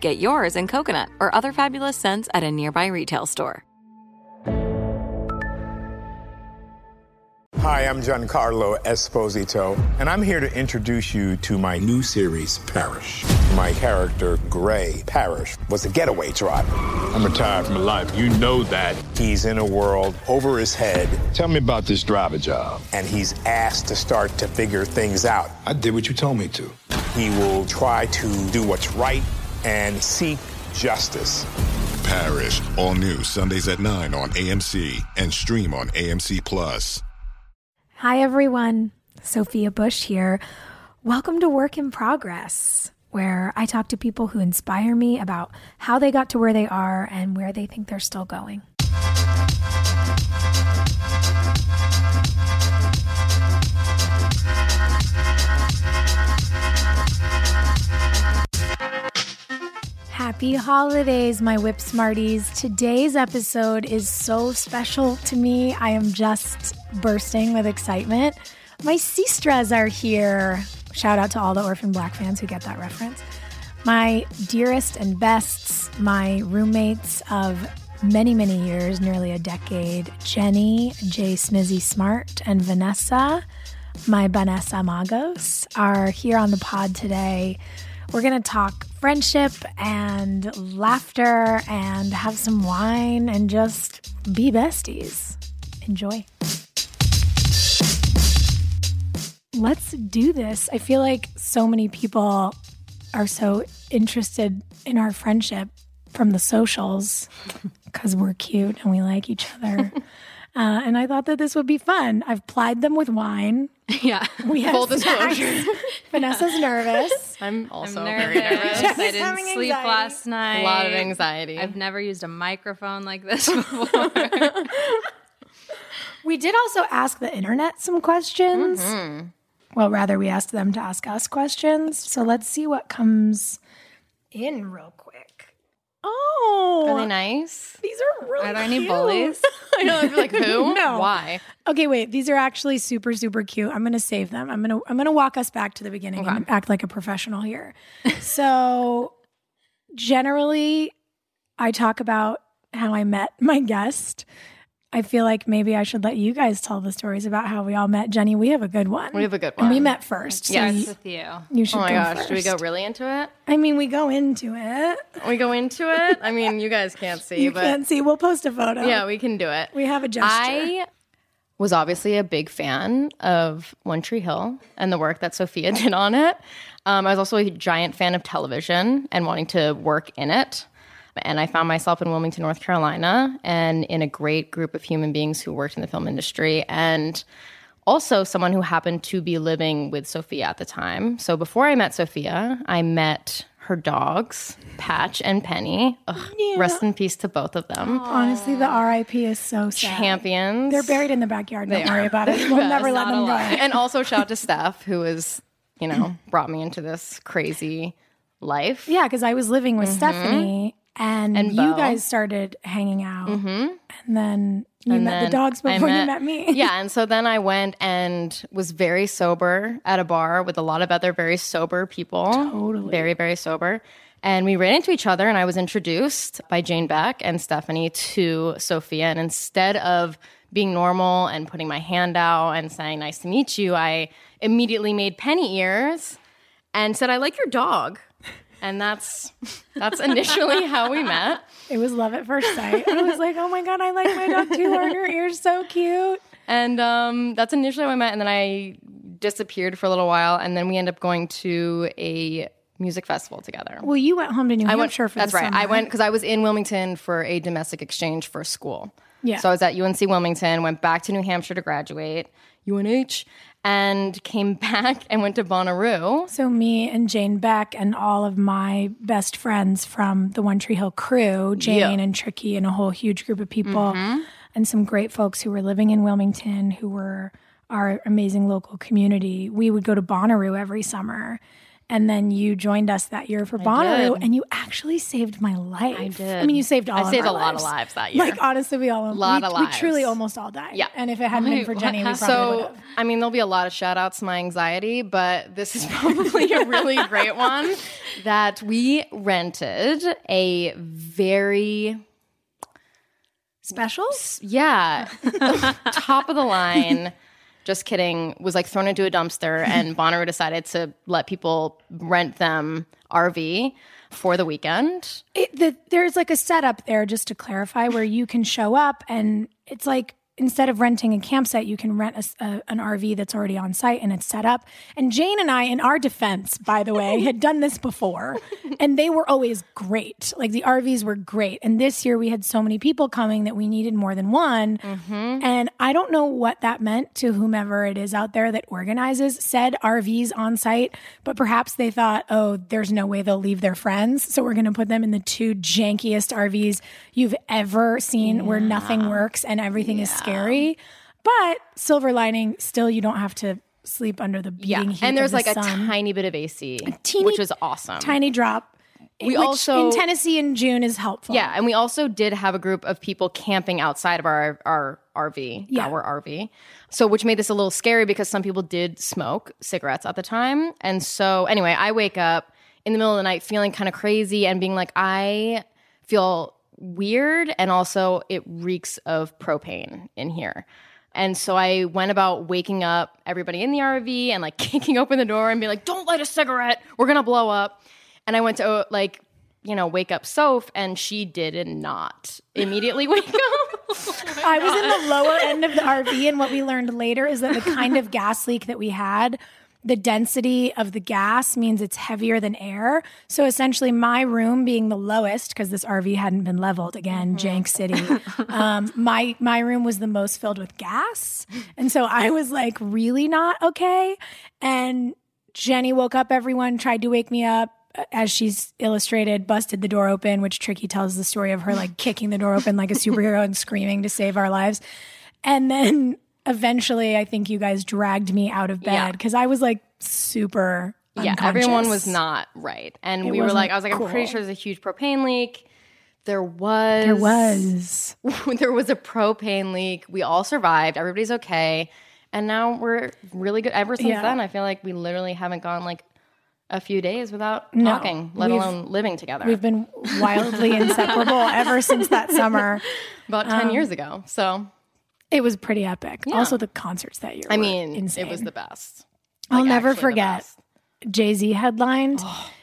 Get yours in coconut or other fabulous scents at a nearby retail store. Hi, I'm Giancarlo Esposito, and I'm here to introduce you to my new series, Parish. My character, Gray Parish, was a getaway driver. I'm retired from life. You know that. He's in a world over his head, Tell me about this driver job. and he's asked to start to figure things out. I did what you told me to. He will try to do what's right and seek justice. Parish, all new Sundays at 9 on AMC and stream on AMC Plus. Hi, everyone. Sophia Bush here. Welcome to Work in Progress, where I talk to people who inspire me about how they got to where they are and where they think they're still going. Happy holidays, my whip smarties. Today's episode is so special to me. I am just bursting with excitement. My sistras are here. Shout out to all the Orphan Black fans who get that reference. My dearest and bests, my roommates of many, many years, nearly a decade, Jenny, J. Smizzy Smart, and Vanessa, my Vanessa Magos, are here on the pod today. We're going to talk friendship and laughter and have some wine and just be besties. Enjoy. Let's do this. I feel like so many people are so interested in our friendship from the socials because we're cute and we like each other. Uh, and I thought that this would be fun. I've plied them with wine. Yeah. We have Full snacks. disclosure. Vanessa's nervous. I'm also I'm very nervous. nervous. I didn't sleep anxiety. last night. A lot of anxiety. I've never used a microphone like this before. We did also ask the internet some questions. Mm-hmm. Well, rather, we asked them to ask us questions. So let's see what comes in real quick. Oh, Are they oh, nice? these are really Are there any cute. bullies? I know. I'd be like, who? No. Why? Okay, wait. These are actually super, super cute. I'm going to save them. I'm to I'm going to walk us back to the beginning and act like a professional here. so, generally, I talk about how I met my guest. I feel like maybe I should let you guys tell the stories about how we all met. Jenny, we have a good one. We have a good And we met first. So Yes, you, with you. you should Oh my go gosh. first. Do we go really into it? I mean, we go into it. We go into it? I mean, you guys can't see, You but can't see. We'll post a photo. yeah, we can do it. we have a gesture. I was obviously a big fan of One Tree Hill and the work that Sophia did on it. Um, I was also a giant fan of television and wanting to work in it. And I found myself in Wilmington, North Carolina, and in a great group of human beings who worked in the film industry. And also someone who happened to be living with Sophia at the time. So before I met Sophia, I met her dogs, Patch and Penny. Ugh, Rest in peace to both of them. Honestly, the RIP is so sad. Champions. They're buried in the backyard. Don't worry about it. We'll never let them go. and also shout out to Steph, who was, you know, brought me into this crazy life. Yeah, because I was living with mm-hmm. Stephanie and, Mm-hmm. And you guys started hanging out. And then you And met the dogs before you met me. yeah, and so then I went and was very sober at a bar with a lot of other very sober people. Totally. Very, very sober. And we ran into each other, and I was introduced by Jane Beck and Stephanie to Sophia. And instead of being normal and putting my hand out and saying, Nice to meet you, I immediately made penny ears and said, I like your dog. And that's that's initially how we met. It was love at first sight. I was like, oh my God, I like my dog too. Her ear's so cute. And um, that's initially how we met, and then I disappeared for a little while, and then we ended up going to a music festival together. Well, you went home to New I went. Hampshire for that's right. summer. I went because I was in Wilmington for a domestic exchange for school. Yeah. So I was at UNC Wilmington, went back to New Hampshire to graduate, UNH, and came back and went to Bonnaroo. So me and Jane Beck and all of my best friends from the One Tree Hill crew, Jane Yeah. Mm-hmm. and Tricky and a whole huge group of people, and some great folks who were living in Wilmington who were our amazing local community. We would go to Bonnaroo every summer. And then you joined us that year for Bonnaroo, and you actually saved my life. I did. I mean, you saved all. I saved a lot of lives. lives that year. Like honestly, we all a Lot we, of we truly lives. almost all died. Yeah. and if it hadn't been for Jenny, we probably So, have. I mean, there'll be a lot of shout outs to my anxiety, but this is probably a really great one that we rented a very, Special? yeah, top of the line. Just kidding. Was like thrown into a dumpster, and Bonnaroo decided to let people rent them RV for the weekend. it, the, there's like a setup there just to clarify where you can show up and it's like instead of renting a campsite you can rent a a- an rv that's already on site and it's set up. And jane and i in our defense by the way had done this before. And they were always great. Like the rvs were great. And this year we had so many people coming that we needed more than one. Mm-hmm. And i don't know what that meant to whomever it is out there that organizes said rvs on site but perhaps they thought oh there's no way they'll leave their friends. So we're going to put them in the two jankiest rvs you've ever seen where nothing works and everything is scary but silver lining still you don't have to sleep under the beating heat and there's of like the a tiny bit of AC, teeny- which was awesome. tiny drop We which also- in tennessee in june is helpful Yeah, and we also did have a group of people camping outside of our our RV, Yeah. our RV. So which made this a little scary because some people did smoke cigarettes at the time. And so anyway, I wake up in the middle of the night feeling kind of crazy and being like I feel weird and also it reeks of propane in here. And so I went about waking up everybody in the RV and like kicking open the door and be like, "Don't light a cigarette. We're going to blow up." And I went to like you know, wake up Soph, and she did not immediately wake up. I was in the lower end of the RV, and what we learned later is that the kind of gas leak that we had, the density of the gas means it's heavier than air. So essentially, my room being the lowest because this RV hadn't been leveled again, Jank City. Um, my my room was the most filled with gas, and so I was like really not okay. And Jenny woke up everyone, tried to wake me up. As she's illustrated, busted the door open, which Tricky tells the story of her like kicking the door open like a superhero and screaming to save our lives. And then eventually, I think you guys dragged me out of bed because I was like super. yeah, everyone was not right. And It we were like, I was like, I'm pretty sure there's a huge propane leak. There was. There was. there was a propane leak. We all survived. Everybody's okay. And now we're really good. Ever since Yeah. then, I feel like we literally haven't gone like a few days without No. talking, let alone living together. We've been wildly inseparable ever since that summer. About 10 um, years ago. So, It was pretty epic. Also, the concerts that year. I mean, insane. it was the best. I'll Like, never forget. Jay Z headlined,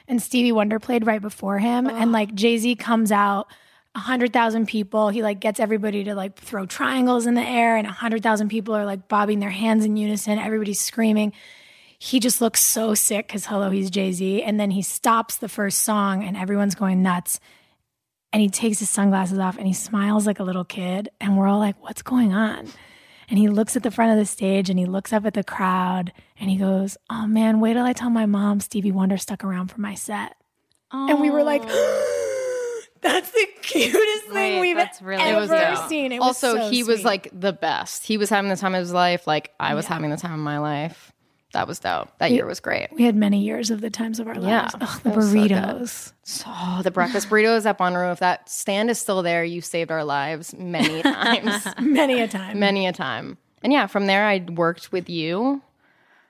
and Stevie Wonder played right before him, and like Jay Z comes out. A hundred thousand people. He like gets everybody to like throw triangles in the air, and a hundred thousand people are like bobbing their hands in unison. Everybody's screaming. He just looks so sick because hello, he's Jay Z. And then he stops the first song, and everyone's going nuts. And he takes his sunglasses off and he smiles like a little kid. And we're all like, what's going on? And he looks at the front of the stage and he looks up at the crowd and he goes, Oh man, wait till I tell my mom Stevie Wonder stuck around for my set. And we were like, That's the cutest thing Wait, we've that's really ever It was dope. seen. It was also, so he was like the best. He was having the time of his life. Like I was having the time of my life. That was dope. That year was great. we had many years of the times of our Yeah, lives. Ugh, the it was so burritos. Oh, the breakfast burritos at Bonnaroo. If that stand is still there, you saved our lives many times. many a time. many a time. And yeah, from there, I worked with you.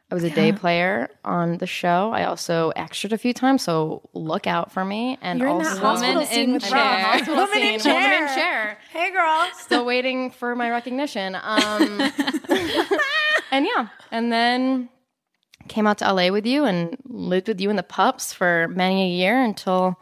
I was a day player on the show. I also extred a few times, so look out for me. And You're also, that hospital Woman in chair. Rob. Hospital Woman in scene, woman in chair. chair. Hey girl. Still waiting for my recognition. Um, and yeah, and then came out to LA with you and lived with you and the pups for many a year until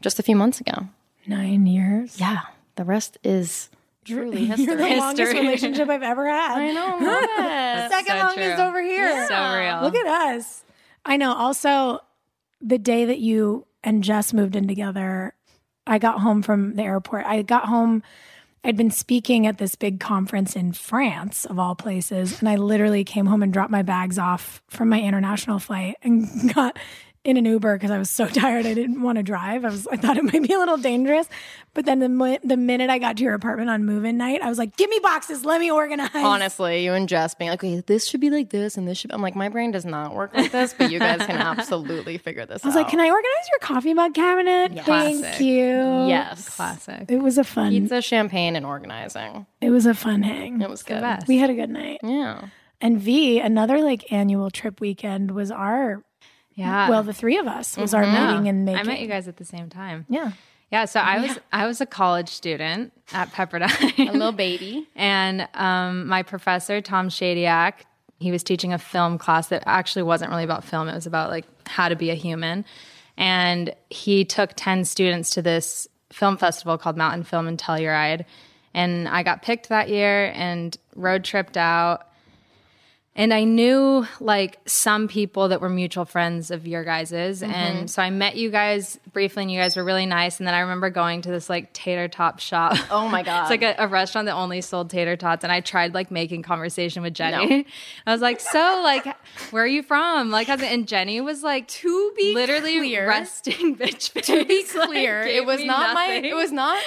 just a few months ago. Nine years. Yeah, the rest is truly history. You're the longest relationship I've ever had. I know, love it. Second so longest true. over here. So real. Look at us. I know. Also, the day that you and Jess moved in together, I got home from the airport. I got home. I'd been speaking at this big conference in France, of all places, and I literally came home and dropped my bags off from my international flight and got in an Uber because I was so tired. I didn't want to drive. I was I thought it might be a little dangerous. But then the the minute I got to your apartment on move-in night, I was like, "Give me boxes. Let me organize." Honestly, you and Jess being like, okay, this should be like this and this should. I'm like, my brain does not work like this, but you guys can absolutely figure this out. I was like, "Can I organize your coffee mug cabinet?" Thank Classic. you. Yes. Classic. It was a fun. Pizza, champagne, and organizing. It was a fun hang. It was good. We had a good night. Yeah. And V, another like annual trip weekend was our Yeah. well, the three of us was our meeting and making. I met you guys at the same time. Yeah. Yeah, so I was I was a college student at Pepperdine. A little baby. and um, my professor Tom Shadyac, he was teaching a film class that actually wasn't really about film. It was about like how to be a human, and he took ten students to this film festival called Mountain Film and Telluride, and I got picked that year and road tripped out. And I knew like some people that were mutual friends of your guys's. Mm-hmm. And so I met you guys briefly and you guys were really nice. And then I remember going to this like tater top shop. Oh my God. it's like a, a restaurant that only sold tater tots. And I tried like making conversation with Jenny. I was like, so like, where are you from? Like, how's it? And Jenny was like, to be literally clear- resting bitch face. To be clear, gave it was not my. It was not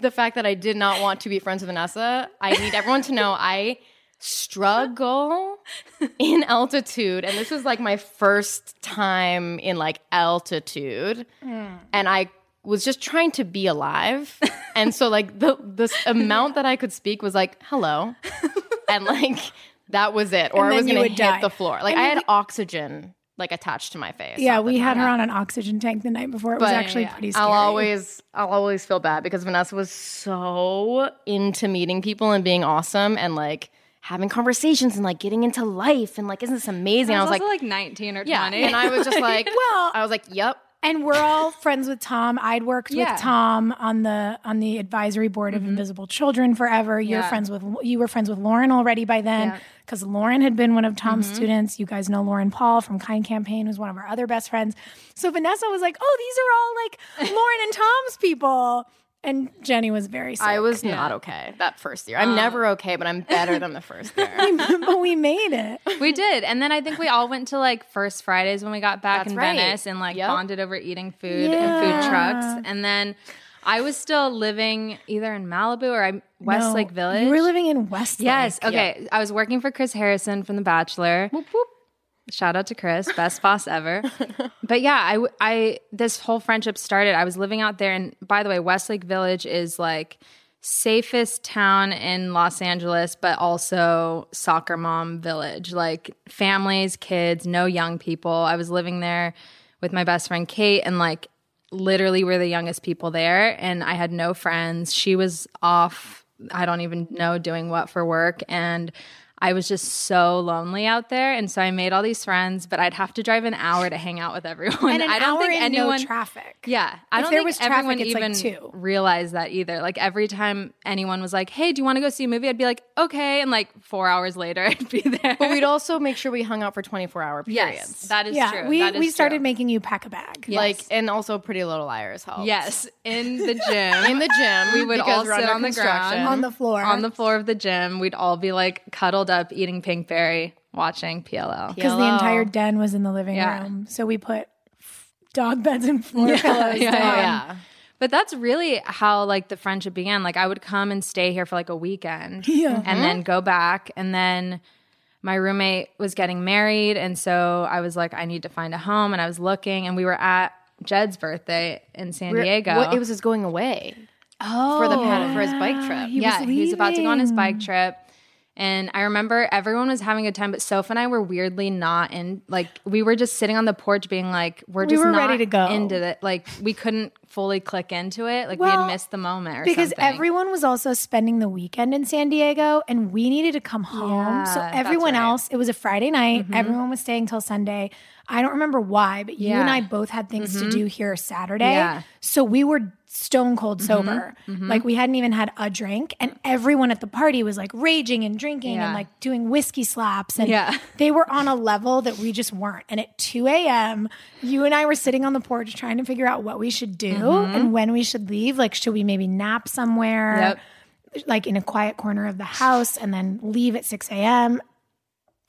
the fact that I did not want to be friends with Vanessa. I need everyone to know I struggle in altitude, and this was like my first time in like altitude, hmm. and I was just trying to be alive, and so like the this amount that I could speak was like hello, and like that was it, or I was gonna hit die. the floor. Like I I, had oxygen like attached to my face. Yeah, we had her on an oxygen tank the night before. It was But actually pretty scary. I'll always I'll always feel bad because Vanessa was so into meeting people and being awesome and like having conversations and like getting into life and like isn't this amazing? I I was, was, also like, like 19 or 20. yeah, and I was just like, Well- I was like, yep. and we're all friends with Tom. I'd worked Yeah. with Tom on the on the advisory board of mm-hmm. Invisible Children forever. You're Yeah. friends with you were friends with Lauren already by then because Lauren had been one of Tom's mm-hmm. students. You guys know Lauren Paul from Kind Campaign, who's one of our other best friends. So Vanessa was like, "Oh, these are all like Lauren and Tom's people," and Jenny was very. Sick. I was not okay that first year. I'm um, never okay, but I'm better than the first year. but we made it. We did. And then I think we all went to like First Fridays when we got back That's in right. Venice and like Yep. bonded over eating food and food Yeah. trucks. And then I was still living either in Malibu or I Westlake No, Village. You were living in Westlake. Yes. Okay. I was working for Chris Harrison from The Bachelor. Shout out to Chris, best boss ever. but yeah, I, I, this whole friendship started. I was living out there. And by the way, Westlake Village is like safest town in Los Angeles, but also soccer mom village. Like families, kids, no young people. I was living there with my best friend Kate and like literally we're the youngest people there and I had no friends. She was off, I don't even know doing what for work and I was just so lonely out there and so I made all these friends, but I'd have to drive an hour to hang out with everyone. and an I don't hour think in anyone no traffic. yeah, I If don't there think was traffic, everyone it's like even two. realized that either. Like every time anyone was like, "Hey, do you want to go see a movie?" I'd be like, "Okay," and like four hours later, I'd be there. But we'd also make sure we hung out for 24 hour periods. yes, that is yeah, true. we That is we started true. making you pack a bag. Like, and also Pretty Little Liars helped. yes in the gym. In the gym. we would all sit on the ground On the floor. on the floor of the gym. We'd all be like cuddled up, eating pinkberry, watching PLL. because the entire den was in the living Yeah. room. So we put f- dog beds and floor pillows yeah, down. Oh, yeah. But that's really how like the friendship began. Like I would come and stay here for like a weekend Yeah. and then go back and then my roommate was getting married and so I was like I need to find a home and I was looking and we were at Jed's birthday in San We're- Diego. Well, it was his going away oh, for the oh, for his bike trip. He yeah, was he was about to go on his bike trip. And I remember everyone was having a time, but Soph and I were weirdly not in. Like we were just sitting on the porch, being like, "We're We just were not ready to go. into it." Like we couldn't fully click into it. Like we had missed the moment or because something. everyone was also spending the weekend in San Diego and we needed to come home. so everyone right. else, it was a Friday night. Mhm. Everyone was staying till Sunday. I don't remember why, but you and I both had things to Mhm. do here Saturday. Yeah. So we were stone cold Mhm, sober. mhm. Like we hadn't even had a drink and everyone at the party was like raging and drinking Yeah. and like doing whiskey slaps and Yeah. they were on a level that we just weren't. And at 2 a.m., you and I were sitting on the porch trying to figure out what we should do Mhm. and when we should leave. Like, should we maybe nap somewhere? Like in a quiet corner of the house and then leave at 6 a.m.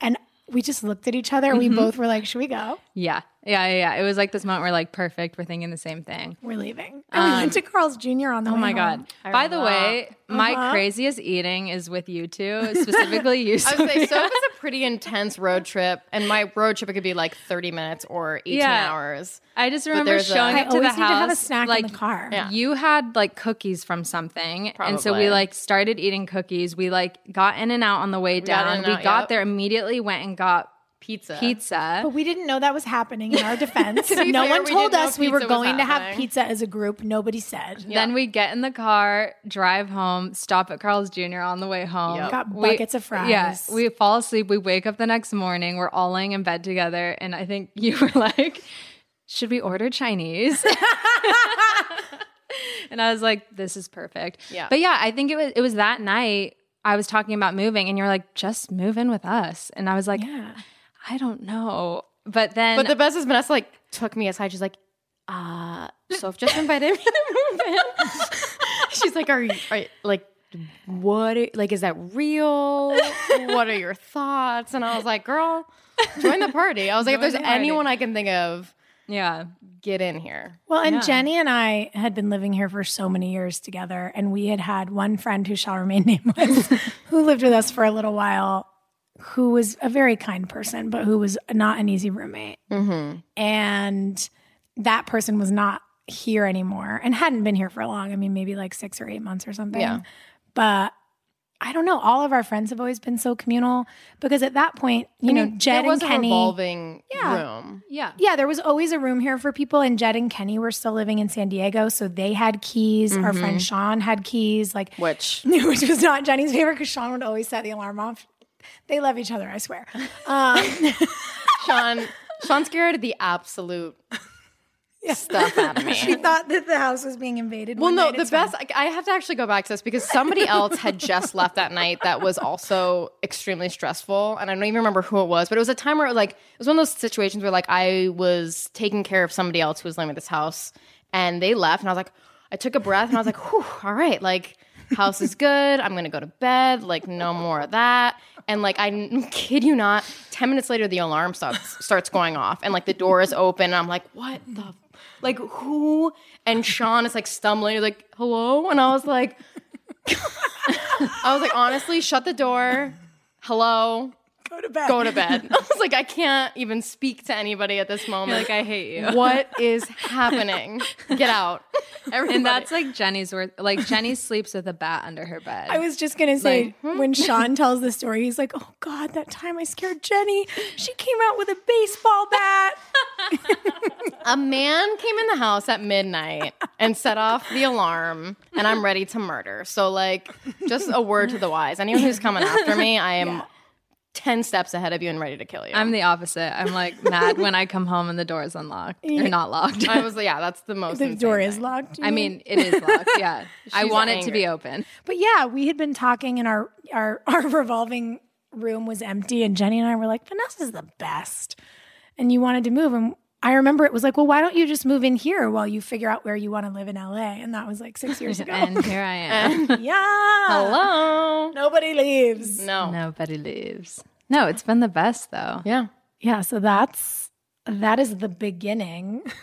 And we just looked at each other and we Mhm. both were like, should we go? yeah, yeah, yeah, yeah. It was like this moment where like perfect. We're thinking the same thing. We're leaving. And we Um, went to Carl's Jr. on the way. Oh way my home. god! By the way, my Uh-huh. craziest eating is with you two, specifically you. I would say Sophia. so. It was a pretty intense road trip, and my road trip it could be like thirty minutes or eighteen Yeah. hours. I just remember there's a- showing I up to the always need to have a snack in like, the car. Yeah. You had like cookies from something, and so we Probably. like started eating cookies. We like got in and out on the way got in down. and We got yep. there immediately, went and got Pizza. pizza. But we didn't know that was happening in our defense. No fair, one told didn't us we were going to have pizza as a group. Nobody said. Then we get in the car, drive home, stop at Carl's Jr. on the way home. Yep. Got We- buckets of fries. Yeah, we fall asleep. We wake up the next morning. We're all laying in bed together, and I think you were like, "Should we order Chinese?" and I was like, "This is perfect." Yeah. But yeah, I think it was it was that night. I was talking about moving, and you're like, "Just move in with us," and I was like, Yeah. "I don't know." But then, But the best is Vanessa like took me aside. She's like, uh, Soph just invited me to move in. She's like, are you, are you- like, what, are- like, is that real? what are your thoughts? And I was like, girl, join the party. I was like, if there's the anyone I can think of, yeah, get in here. Well, and Yeah. Jenny and I had been living here for so many years together, and we had had one friend who shall remain nameless, who lived with us for a little while, who was a very kind person, but who was not an easy roommate. Mm-hmm. And that person was not here anymore and hadn't been here for long. I mean, maybe like six or eight months or something. Yeah. But I don't know. All of our friends have always been so communal because at that point, you I know, Jed there was and a Kenny. revolving Yeah. room. yeah, Yeah, there was always a room here for people, and Jed and Kenny were still living in San Diego, so they had keys. Our friend Sean had keys, like Which which was not Jenny's favorite because Sean would always set the alarm off. They love each other, I swear. Um, Sean, Sean scared the absolute stuff out of me. she thought that the house was being invaded. Well, no, the best. I I have to actually go back to this because somebody else had just left that night that was also extremely stressful, and I don't even remember who it was, but it was a time where it, like it was one of those situations where like I was taking care of somebody else who was living at this house, and they left, and I was like, I took a breath, and I was like, Whew, all right, like house is good. I'm gonna go to bed. Like no more of that. And like I kid you not, ten minutes later the alarm starts starts going off, and like the door is open, and I'm like, what the like who and sean is like stumbling he's like hello and i was like i was like honestly shut the door hello go to bed. go to bed i was like i can't even speak to anybody at this moment You're like I hate you. what is happening get out Everybody. And that's like Jenny's worth. Like Jenny sleeps with a bat under her bed. I was just gonna say Like, hmm? when Sean tells the story, he's like, "Oh God, that time I scared Jenny. She came out with a baseball bat." a man came in the house at midnight and set off the alarm and i'm ready to murder so like just a word to the wise anyone who's coming after me i am 10 steps ahead of you and ready to kill you I'm the opposite. I'm like mad when I come home and the door is unlocked or not locked. I was like, yeah, that's the most. the insane door is locked. I mean, it is locked. Yeah, I She's want it to be open. But yeah, we had been talking and our our our revolving room was empty and Jenny and I were like, Vanessa's the best. And you wanted to move and I remember it was like, well, why don't you just move in here while you figure out where you want to live in LA? And that was like six years ago. And here I am. yeah. Hello. Nobody leaves. No. Nobody leaves. No, it's been the best though. Yeah. Yeah, so that's that is the beginning.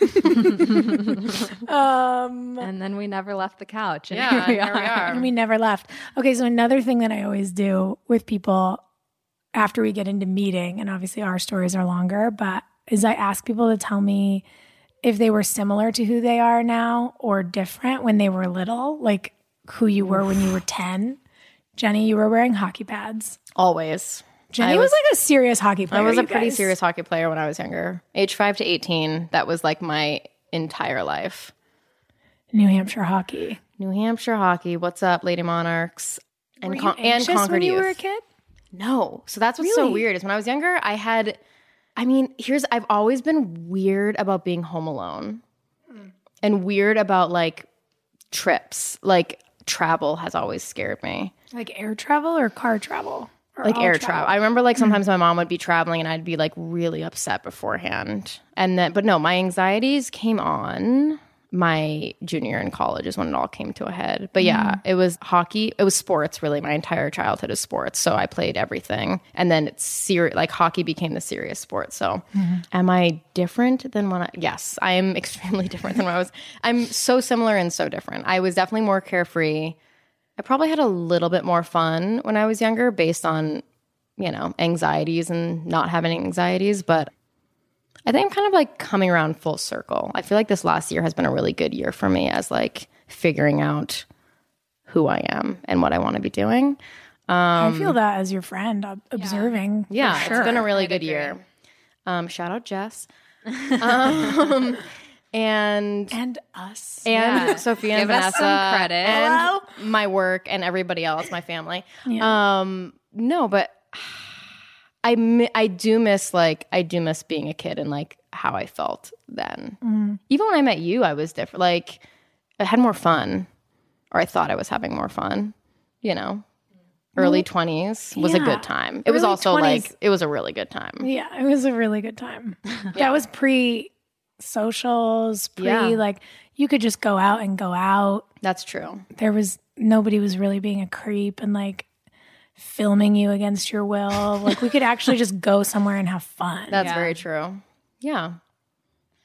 um And then we never left the couch. And Yeah. here we Here we are. are. and we never left. Okay, so another thing that I always do with people after we get into meeting, and obviously our stories are longer, but is I ask people to tell me if they were similar to who they are now or different when they were little, like who you were when you were 10. Jenny, you were wearing hockey pads. Always. Jenny I was, was- like a serious hockey player. I was a pretty guys. serious hockey player when I was younger. Age five to 18, that was like my entire life. New Hampshire hockey. New Hampshire hockey. What's up, Lady Monarchs? And, Were you Con- and Concord when you Youth. were a kid? No. So that's what's so weird is when I was younger, I had, I mean, here's, I've always been weird about being home alone and weird about like trips. Like travel has always scared me. Like air travel or car travel? Or Like air travel. I remember like sometimes my mom would be traveling and I'd be like really upset beforehand. And then, but no, my anxieties came on my junior year in college is when it all came to a head. But yeah, mm. it was hockey. It was sports really. My entire childhood is sports. So I played everything. And then it's serious, like hockey became the serious sport. So mm-hmm. am I different than when I, yes, I am extremely different than when I was, I'm so similar and so different. I was definitely more carefree. I probably had a little bit more fun when I was younger based on, you know, anxieties and not having anxieties. But I think I'm kind of like coming around full circle. I feel like this last year has been a really good year for me as like figuring out who I am and what I want to be doing. I feel that as your friend, ob- observing. for Yeah, sure. it's been a really good year. Um, shout out Jess. um, and and us. and Yeah. Sophia and Give Vanessa some credit. and my work and everybody else, my family. Um, no, but I I do miss like I do miss being a kid and like how I felt then. Mm-hmm. Even when I met you, I was different. Like I had more fun, or I thought I was having more fun. You know, early twenties was a good time. It was also 20s. like it was a really good time. Yeah, it was a really good time. That was pre socials, pre Yeah. like you could just go out and go out. That's true. There was nobody was really being a creep and like filming you against your will. Like we could actually just go somewhere and have fun. That's very true. Yeah.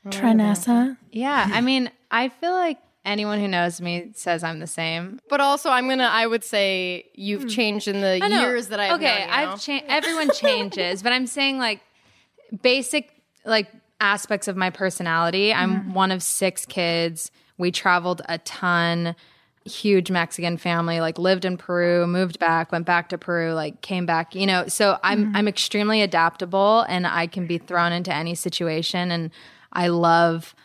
Tranessa. Yeah, I mean, I feel like anyone who knows me says I'm the same. But also, I'm gonna. I would say you've hmm. changed in the years that I've okay. known you. I've changed. Everyone changes, but I'm saying like basic like aspects of my personality. I'm mm-hmm. one of six kids. We traveled a ton. Huge Mexican family. Like lived in Peru, moved back, went back to Peru, like came back. You know, so I'm mm-hmm. I'm extremely adaptable, and I can be thrown into any situation, and I love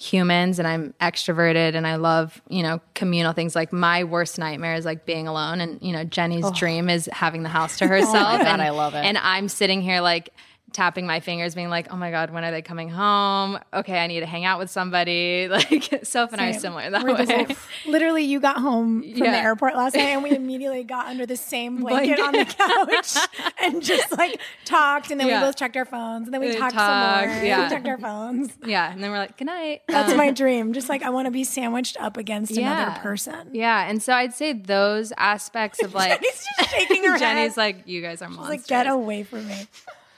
humans and I'm extroverted and I love, you know, communal things. Like my worst nightmare is like being alone and, you know, Jenny's oh. dream is having the house to oh herself. oh God, and, I love it. And I'm sitting here like tapping my fingers being like, "Oh my god, when are they coming home? Okay, I need to hang out with somebody." Like Soph and I are similar that We're way. same. Literally, you got home from the airport last night, and we immediately got under the same blanket on the couch and just like talked. And then Yeah. we both checked our phones, and then we We talked, talked, some more. yeah. We checked our phones. yeah, and then we're like, "Good night." That's Um, my dream. Just like I want to be sandwiched up against another person. Yeah, and so I'd say those aspects of like Jenny's just shaking her Jenny's like, "You guys are monsters." Like, get away from me.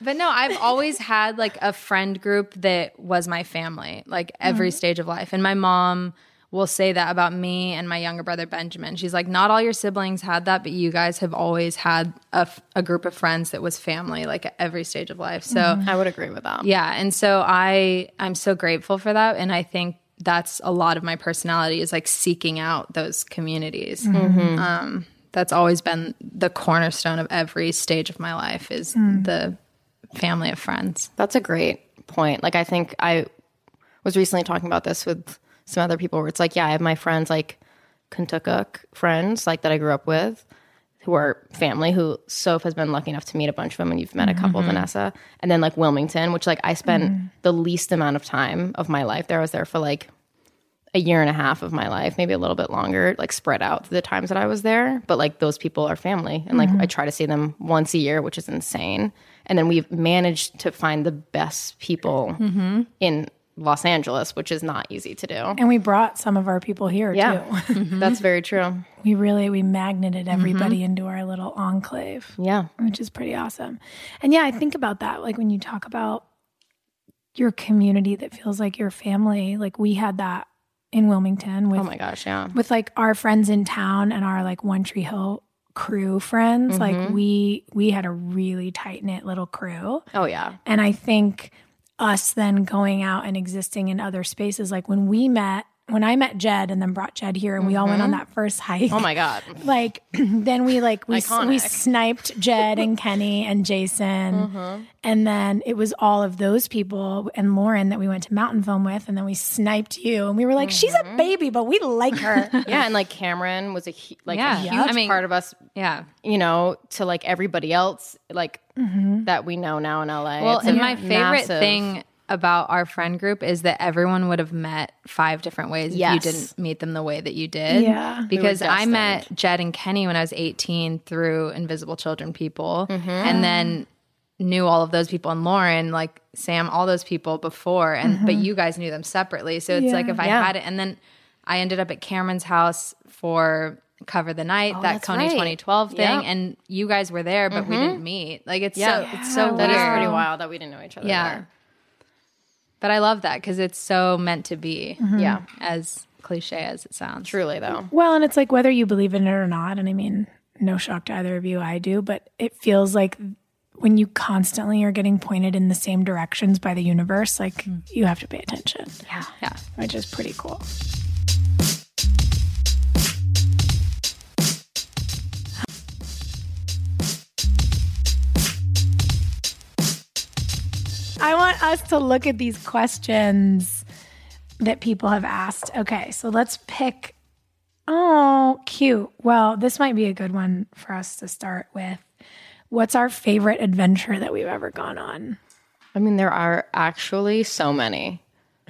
But no, I've always had like a friend group that was my family, like every Mm-hmm. stage of life. And my mom will say that about me and my younger brother Benjamin. She's like, not all your siblings had that, but you guys have always had a, f- a group of friends that was family, like at every stage of life. So Mm-hmm. I would agree with that. yeah, and so I I'm so grateful for that, and I think that's a lot of my personality is like seeking out those communities. Um, that's always been the cornerstone of every stage of my life is the family of friends. That's a great point. Like I think I was recently talking about this with some other people where it's like, yeah, I have my friends like Kentucky friends like that I grew up with who are family who Soph has been lucky enough to meet a bunch of them and you've met a couple mm-hmm. Vanessa. And then like Wilmington which like I spent mm-hmm. the least amount of time of my life there. I was there for like a year and a half of my life maybe a little bit longer like spread out the times that I was there. But like those people are family and like I mm-hmm. try to see them once a year which is insane and then we've managed to find the best people mm-hmm. in Los Angeles which is not easy to do And we brought some of our people here yeah too. that's very true We really we magneted everybody mm-hmm. into our little enclave. yeah which is pretty awesome. And yeah, I think about that. Like when you talk about your community that feels like your family, like we had that in Wilmington with oh my gosh yeah with like our friends in town and our like One Tree Hill crew friends. Like mm-hmm. we we had a really tight knit little crew. oh yeah And I think us then going out and existing in other spaces, like when we met, when I met Jed and then brought Jed here and we all went on mm-hmm. that first hike. Oh my god. Like then we like we we sniped Jed and Kenny and Jason, mm-hmm. and then it was all of those people and Lauren that we went to mountain film with, and then we sniped you, and we were like, she's a mm-hmm. baby, but we like her. Yeah, and like Cameron was a hu- like Yeah. a Yeah. huge I mean- part of us, Yeah. you know, to like everybody else like that we know now in LA. Well, It's and a my favorite massive- thing about our friend group is that everyone would have met five different ways Yes. if you didn't meet them the way that you did. Yeah. Because I met Jed and Kenny when I was 18 through Invisible Children people Mm-hmm. and then knew all of those people and Lauren, like Sam, all those people before and but you guys knew them separately. So it's like if I Mm-hmm. Yeah. had it and then I ended up at Cameron's house for Cover the Night, that Oh, that's Kony right. 2012 thing, Yeah. and you guys were there, but we didn't meet. Like it's Yeah. so it's so That is weird. pretty wild that we didn't know each other. Yeah. there. But I love that because it's so meant to be, mm-hmm. Yeah. as cliche as it sounds. Truly though. well, and it's like whether you believe in it or not, and I mean, no shock to either of you, I do, but it feels like when you constantly are getting pointed in the same directions by the universe, like mm. you have to pay attention. Yeah. Yeah. which is pretty cool. I want us to look at these questions that people have asked. Okay, so let's pick. Oh, cute. Well, this might be a good one for us to start with. What's our favorite adventure that we've ever gone on? I mean, there are actually so many,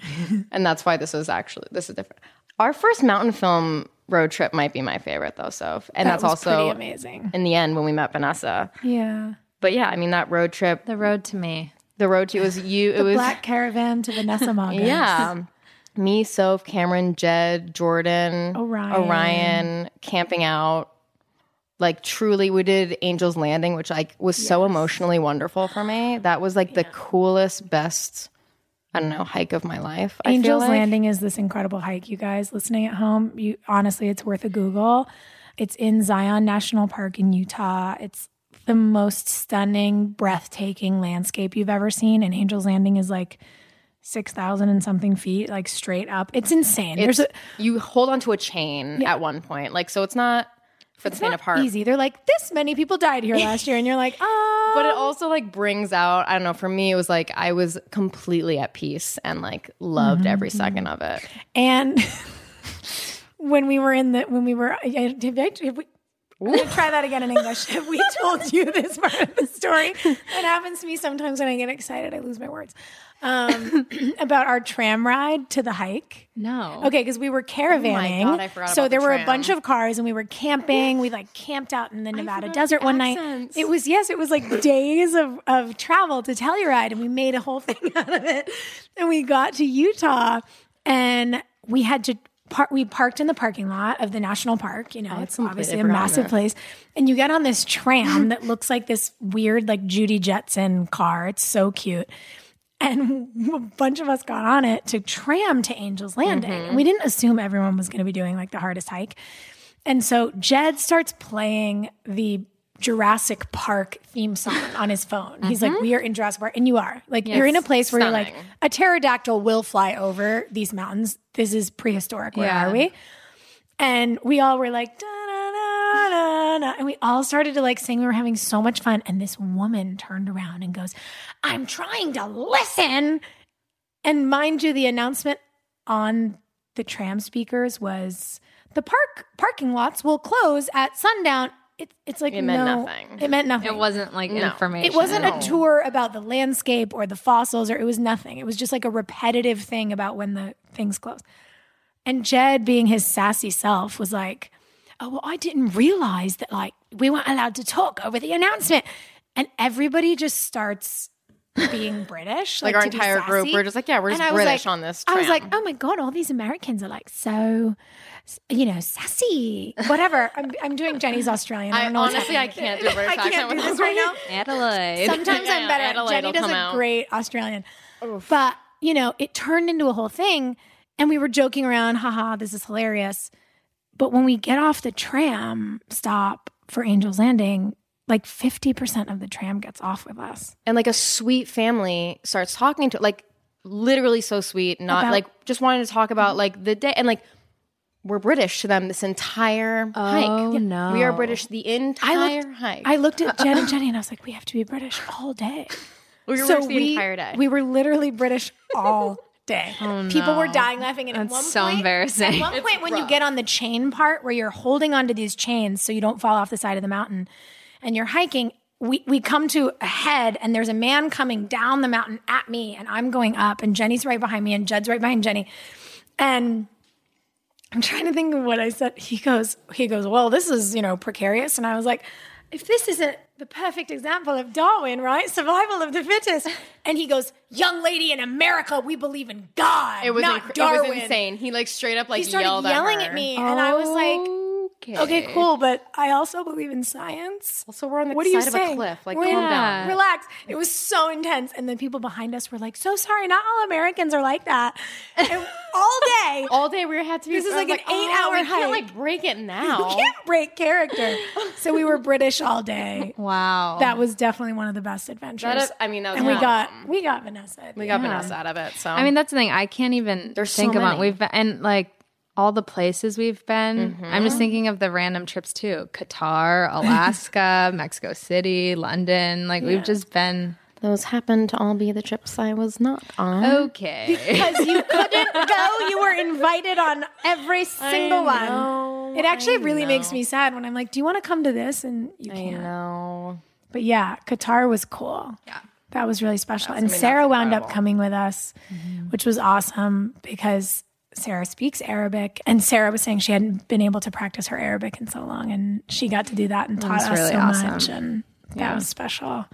and that's why this is actually this is different. Our first mountain film road trip might be my favorite though. So, and That that's was also amazing. in the end when we met Vanessa. Yeah. But yeah, I mean that road trip, The road to me. The road to it was you. It was Black Caravan to Vanessa Maga. yeah. Me, Soph, Cameron, Jed, Jordan, Orion. Orion, camping out. Like truly, we did Angel's Landing, which like was so emotionally wonderful for me. That was like the coolest, best, I don't know, hike of my life. I feel Angel's like. Landing is this incredible hike, you guys listening at home. You honestly, it's worth a Google. It's in Zion National Park in Utah. It's the most stunning, breathtaking landscape you've ever seen. And Angel's Landing is like six thousand and something feet, like straight up. It's insane. It's, There's a you hold onto a chain at one point, like so. It's not for the faint of heart. easy. They're like, this many people died here last year, and you're like, oh, But it also like brings out, I don't know, for me it was like I was completely at peace and like loved every Mm-hmm. second of it. And when we were in the when we were, have I, have we, I'm gonna try that again in English. Have we told you this part of the story? That happens to me sometimes when I get excited. I lose my words. Um, about our tram ride to the hike. No. Okay, because we were caravanning. Oh God, I forgot so there the were a bunch of cars, and we were camping. We like camped out in the Nevada desert one night. It was yes, it was like days of of travel to Telluride, and we made a whole thing out of it. And we got to Utah, and we had to. Par- we parked in the parking lot of the national park. You know, it's obviously a massive that. place. And you get on this tram that looks like this weird, like Judy Jetson car. It's so cute and a bunch of us got on it to tram to Angel's Landing. And we didn't assume everyone was going to be doing like the hardest hike. And so Jed starts playing the Jurassic Park theme song on his phone. He's like, mm-hmm. We are in Jurassic Park. And you are. Like, you're in a place where you're like, a pterodactyl will fly over these mountains. This is prehistoric. Where Yeah. are we? And we all were like, da, da, da, da, da. and we all started to like sing. We were having so much fun. And this woman turned around and goes, I'm trying to listen. And mind you, the announcement on the tram speakers was the park parking lots will close at sundown. It, it's like It meant no- nothing. It meant nothing. It wasn't like information. It wasn't a tour about the landscape or the fossils, or it was nothing. It was just like a repetitive thing about when the things close. And Jed, being his sassy self, was like, "Oh, well, I didn't realize that like we weren't allowed to talk over the announcement." And everybody just starts being British, Like, our entire group, we're just like, yeah, we're just And I was British like- on this I was like, "Oh my god, all these Americans are like so." You know, sassy, whatever. I'm, I'm doing Jenny's Australian. I, I don't know what's honestly I can't do a British I can't do this this right now. Adelaide. Sometimes Yeah, I'm better. Adelaide Jenny does a out. great Australian. But, you know, it turned into a whole thing and we were joking around, haha, this is hilarious. But when we get off the tram stop for Angel's Landing, like 50% of the tram gets off with us. and like a sweet family starts talking to like literally so sweet. Not About- like just wanted to talk about like the day and like we're British to them this entire hike. Oh, no. We are British the entire I looked, hike. I looked at Jen and Jenny and I was like, we have to be British all day. we were British the entire day. We were literally British all day. Oh, People were dying laughing. And at That's one so point, embarrassing. At one point, when you get on the chain part where you're holding onto these chains so you don't fall off the side of the mountain and you're hiking, we, we come to a head and there's a man coming down the mountain at me and I'm going up and Jenny's right behind me and Jed's right behind Jenny. And I'm trying to think of what I said. He goes, he goes, well, this is, you know, precarious. And I was like, if this isn't the perfect example of Darwin, right? Survival of the fittest. And he goes, young lady in America, we believe in God, it was not inc- Darwin. it was insane. He like straight up like He started yelled yelling at, at, me. And I was like, Okay. okay, cool. But I also believe in science. Also, we're on the What side of a cliff. Like, We're- calm down. Relax. It was so intense. And then people behind us were like, so sorry, not all Americans are like that. And all day. All day we had to be. This is I was like an oh, eight-hour we can't hike. like break it now. You can't break character. So we were British all day. Wow. That was definitely one of the best adventures. That is- I mean, that was and we got we got Vanessa. We got Vanessa out of it. So I mean, that's the thing. I can't even There's so think about. many. We've been and like all the places we've been. I'm Mm-hmm. just thinking of the random trips too: Qatar, Alaska, Mexico City, London. Like we've just been those happened to all be the trips I was not on. okay. because you couldn't go. You were invited on every single one. It actually really makes me sad when I'm like, "Do you want to come to this?" And you can't. I know. But yeah, Qatar was cool. Yeah. That was really special. and Sarah that's wound up coming with us, which was awesome because Sarah speaks Arabic. And Sarah was saying she hadn't been able to practice her Arabic in so long. And she got to do that and taught us really so awesome. much. And that was special.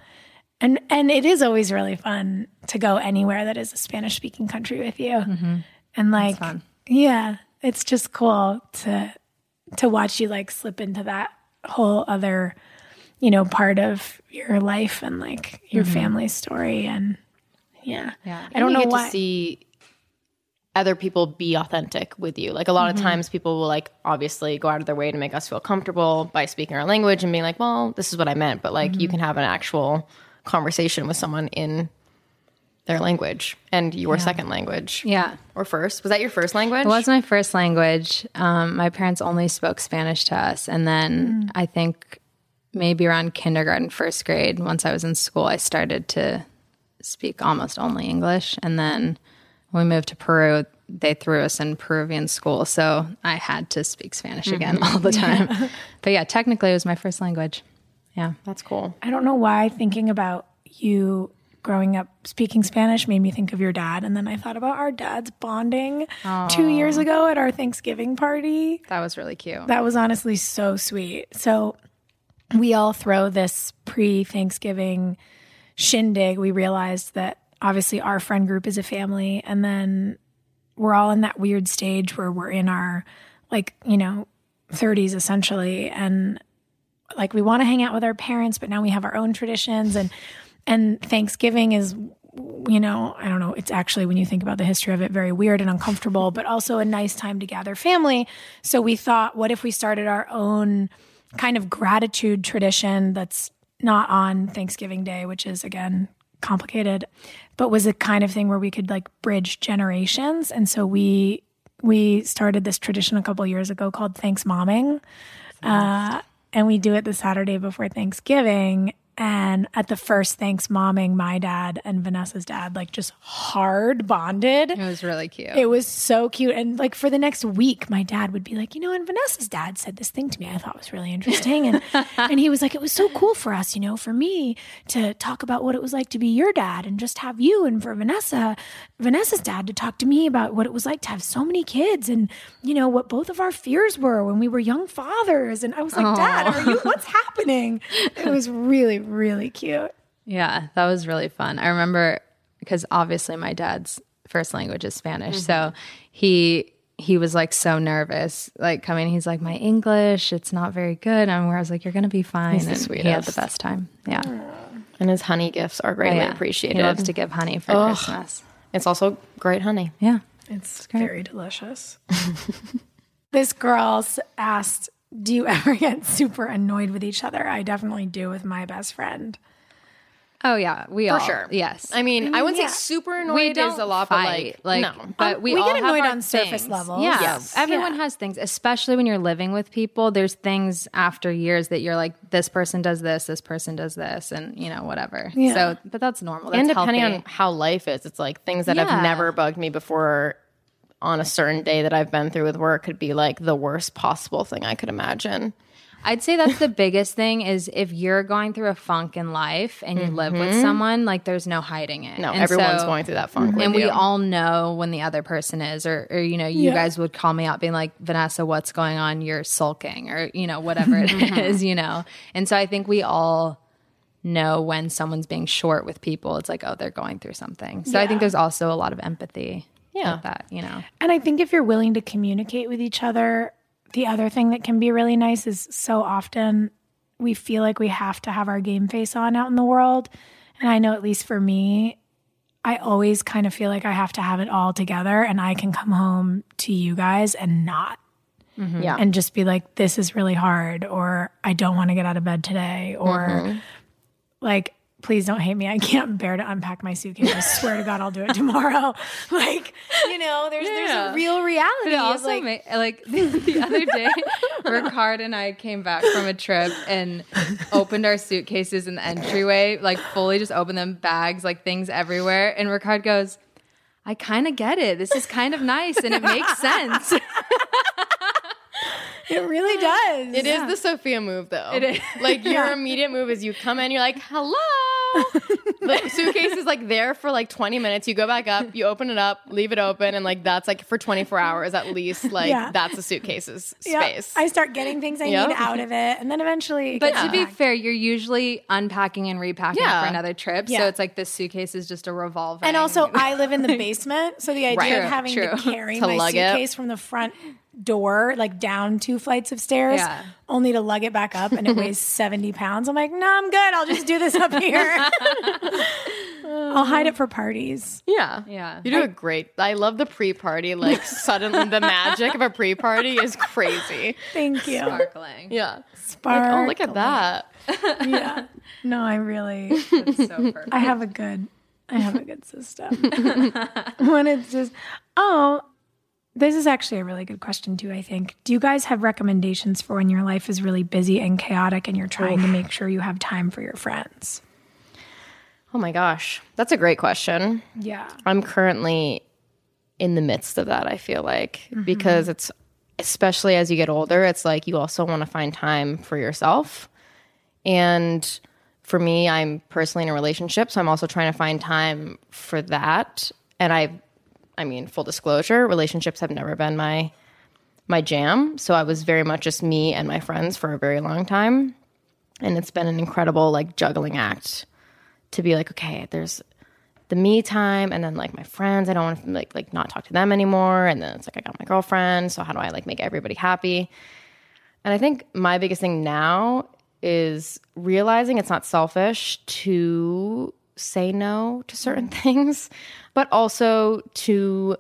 And and it is always really fun to go anywhere that is a Spanish speaking country with you. And like yeah, it's just cool to to watch you like slip into that whole other you know part of your life and like your family story and yeah Yeah. i don't know why to see other people be authentic with you. Like a lot of mm-hmm. times, people will like obviously go out of their way to make us feel comfortable by speaking our language and being like, "Well, this is what I meant," but like you mm-hmm. can have an actual conversation with someone in their language and your second language, yeah. or first. Was that your first language? It was my first language. Um, my parents only spoke Spanish to us. And then mm. I think maybe around kindergarten, first grade, once I was in school, I started to speak almost only English. And then when we moved to Peru, they threw us in Peruvian school. So I had to speak Spanish again mm-hmm. all the time. but yeah, technically it was my first language. Yeah. That's cool. i don't know why thinking about you growing up speaking spanish made me think of your dad and then i thought about our dads bonding two years ago at our thanksgiving party That was really cute. That was honestly so sweet. So we all throw this pre Thanksgiving shindig. We realized that obviously our friend group is a family. And then we're all in that weird stage where we're in our, like, you know, 30s essentially. And like we want to hang out with our parents, but now we have our own traditions. And, and Thanksgiving is you know, I don't know, it's actually, when you think about the history of it, very weird and uncomfortable, but also a nice time to gather family. So we thought, what if we started our own kind of gratitude tradition that's not on Thanksgiving Day, which is, again, complicated, but was a kind of thing where we could like bridge generations. And so we, we started this tradition a couple years ago called Thanks Momming. Uh, and we do it the Saturday before Thanksgiving. And at the first Thanks Momming, my dad and Vanessa's dad like just hard bonded. It was really cute. It was so cute. And like for the next week, my dad would be like, you know, and Vanessa's dad said this thing to me I thought was really interesting. And and he was like, it was so cool for us, you know, for me to talk about what it was like to be your dad and just have you and for Vanessa, Vanessa's dad to talk to me about what it was like to have so many kids and, you know, what both of our fears were when we were young fathers. And I was like, Dad, are you what's happening? It was really, really cute. Yeah, that was really fun. I remember because obviously my dad's first language is Spanish. Mm-hmm. So he he was like so nervous, like coming. He's like, my English, it's not very good. And where I was like, you're gonna be fine. the and he had the best time. Yeah, And his honey gifts are greatly yeah. appreciated. He loves to give honey for Christmas. It's also great honey. Yeah, It's very delicious. this girl asked, Do you ever get super annoyed with each other? I definitely do with my best friend. Oh yeah, we For all sure. Yes, I mean, I wouldn't yeah. say super annoyed we is don't a lot, fight, but like, like, no. but Um, we, we get have annoyed our on surface things. levels. Yeah, Yes. everyone Yeah. has things, especially when you're living with people. There's things after years that you're like, this person does this, this person does this, and you know whatever. Yeah. So, but that's normal. That's and depending healthy. on how life is, it's like things that Yeah. have never bugged me before on a certain day that I've been through with work could be like the worst possible thing I could imagine. I'd say that's the biggest thing is if you're going through a funk in life and you live with someone, like there's no hiding it. Mm-hmm. No, And everyone's so- going through that funk. and with we you. all know when the other person is or, or you know you Yeah. guys would call me out being like vanessa what's going on you're sulking or you know whatever it Mm-hmm. you know and so i think we all know when someone's being short with people it's like oh they're going through something so i think there's also a lot of empathy Yeah. with that you know And I think if you're willing to communicate with each other, the other thing that can be really nice is so often we feel like we have to have our game face on out in the world. And I know, at least for me, I always kind of feel like I have to have it all together and I can come home to you guys and not. Mm-hmm. Yeah. And just be like, this is really hard, or I don't want to get out of bed today, or mm-hmm. like, please don't hate me. I can't bear to unpack my suitcase. I swear to God, I'll do it tomorrow. like, you know, there's there's a real reality. But also like, like, like the, the other day, Ricard and I came back from a trip and opened our suitcases in the entryway, like fully just opened them, bags, like things everywhere. And Ricard goes, I kind of get it. This is kind of nice and it makes sense. it really does. It is the Sophia move, though. It is. Like your immediate move is you come in, you're like, "Hello." the suitcase is like there for like 20 minutes. You go back up, you open it up, leave it open, and like that's like for 24 hours at least. Like Yeah. that's the suitcase's Yeah. space. I start getting things I Yep. need out of it, and then eventually. But gets to be fair, you're usually unpacking and repacking Yeah. for another trip. Yeah. So it's like this suitcase is just a revolver. and also, I live in the basement, so the idea Right. of having true. to carry To my lug it. suitcase from the front door, like down two flights of stairs, Yeah. only to lug it back up, and it weighs seventy pounds. I'm like, no, I'm good. I'll just do this up here. I'll hide it for parties. yeah. Yeah. You do a great. I love the pre-party. Like suddenly the magic of a pre-party is crazy. Thank you. sparkling. Yeah. Spark. Like, oh, look at that. Yeah. No, I really. It's so perfect. I have a good I have a good system. when it's just oh, this is actually a really good question too, I think. Do you guys have recommendations for when your life is really busy and chaotic and you're trying to make sure you have time for your friends? Oh my gosh, that's a great question. Yeah. I'm currently in the midst of that, I feel like, mm-hmm. because it's especially as you get older, it's like you also want to find time for yourself. And for me, I'm personally in a relationship, so I'm also trying to find time for that. And I I mean, full disclosure, relationships have never been my my jam. So I was very much just me and my friends for a very long time. And it's been an incredible like juggling act to be like, okay, there's the me time and then like my friends. I don't want to like like not talk to them anymore. And then it's like i got my girlfriend so how do i like make everybody happy? And i think my biggest thing now is realizing it's not selfish to say no to certain things but also to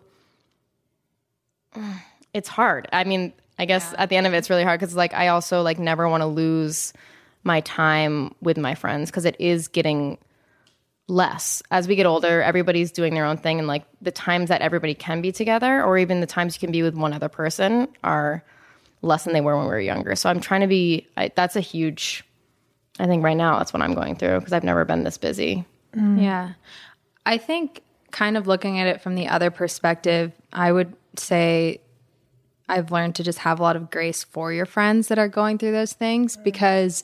it's hard. I mean i guess at the end of it it's really hard because like i also like never want to lose my time with my friends because it is getting less. As we get older everybody's doing their own thing and like the times that everybody can be together or even the times you can be with one other person are less than they were when we were younger. So i'm trying to be I, that's a huge i think right now that's what i'm going through because i've never been this busy. Mm. Yeah. I think kind of looking at it from the other perspective, I would say I've learned to just have a lot of grace for your friends that are going through those things because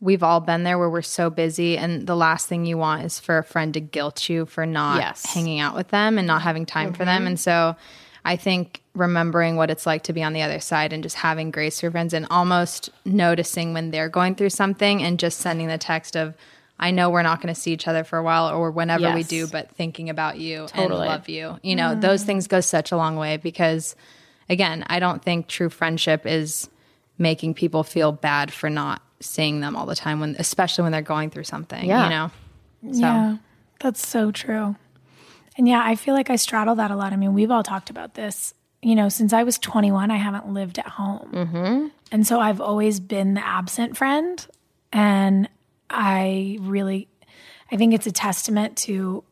we've all been there where we're so busy and the last thing you want is for a friend to guilt you for not Yes. hanging out with them and not having time for them. Mm-hmm. And so I think remembering what it's like to be on the other side and just having grace for friends and almost noticing when they're going through something and just sending the text of I know we're not going to see each other for a while or whenever we do, but thinking about you and Totally. love you. You know, mm-hmm. those things go such a long way because again, I don't think true friendship is making people feel bad for not seeing them all the time when especially when they're going through something, Yeah. you know. So Yeah, that's so true. And yeah, I feel like I straddle that a lot. I mean, we've all talked about this. You know, since I was 21, I haven't lived at home. Mm-hmm. And so I've always been the absent friend. And I really, I think it's a testament to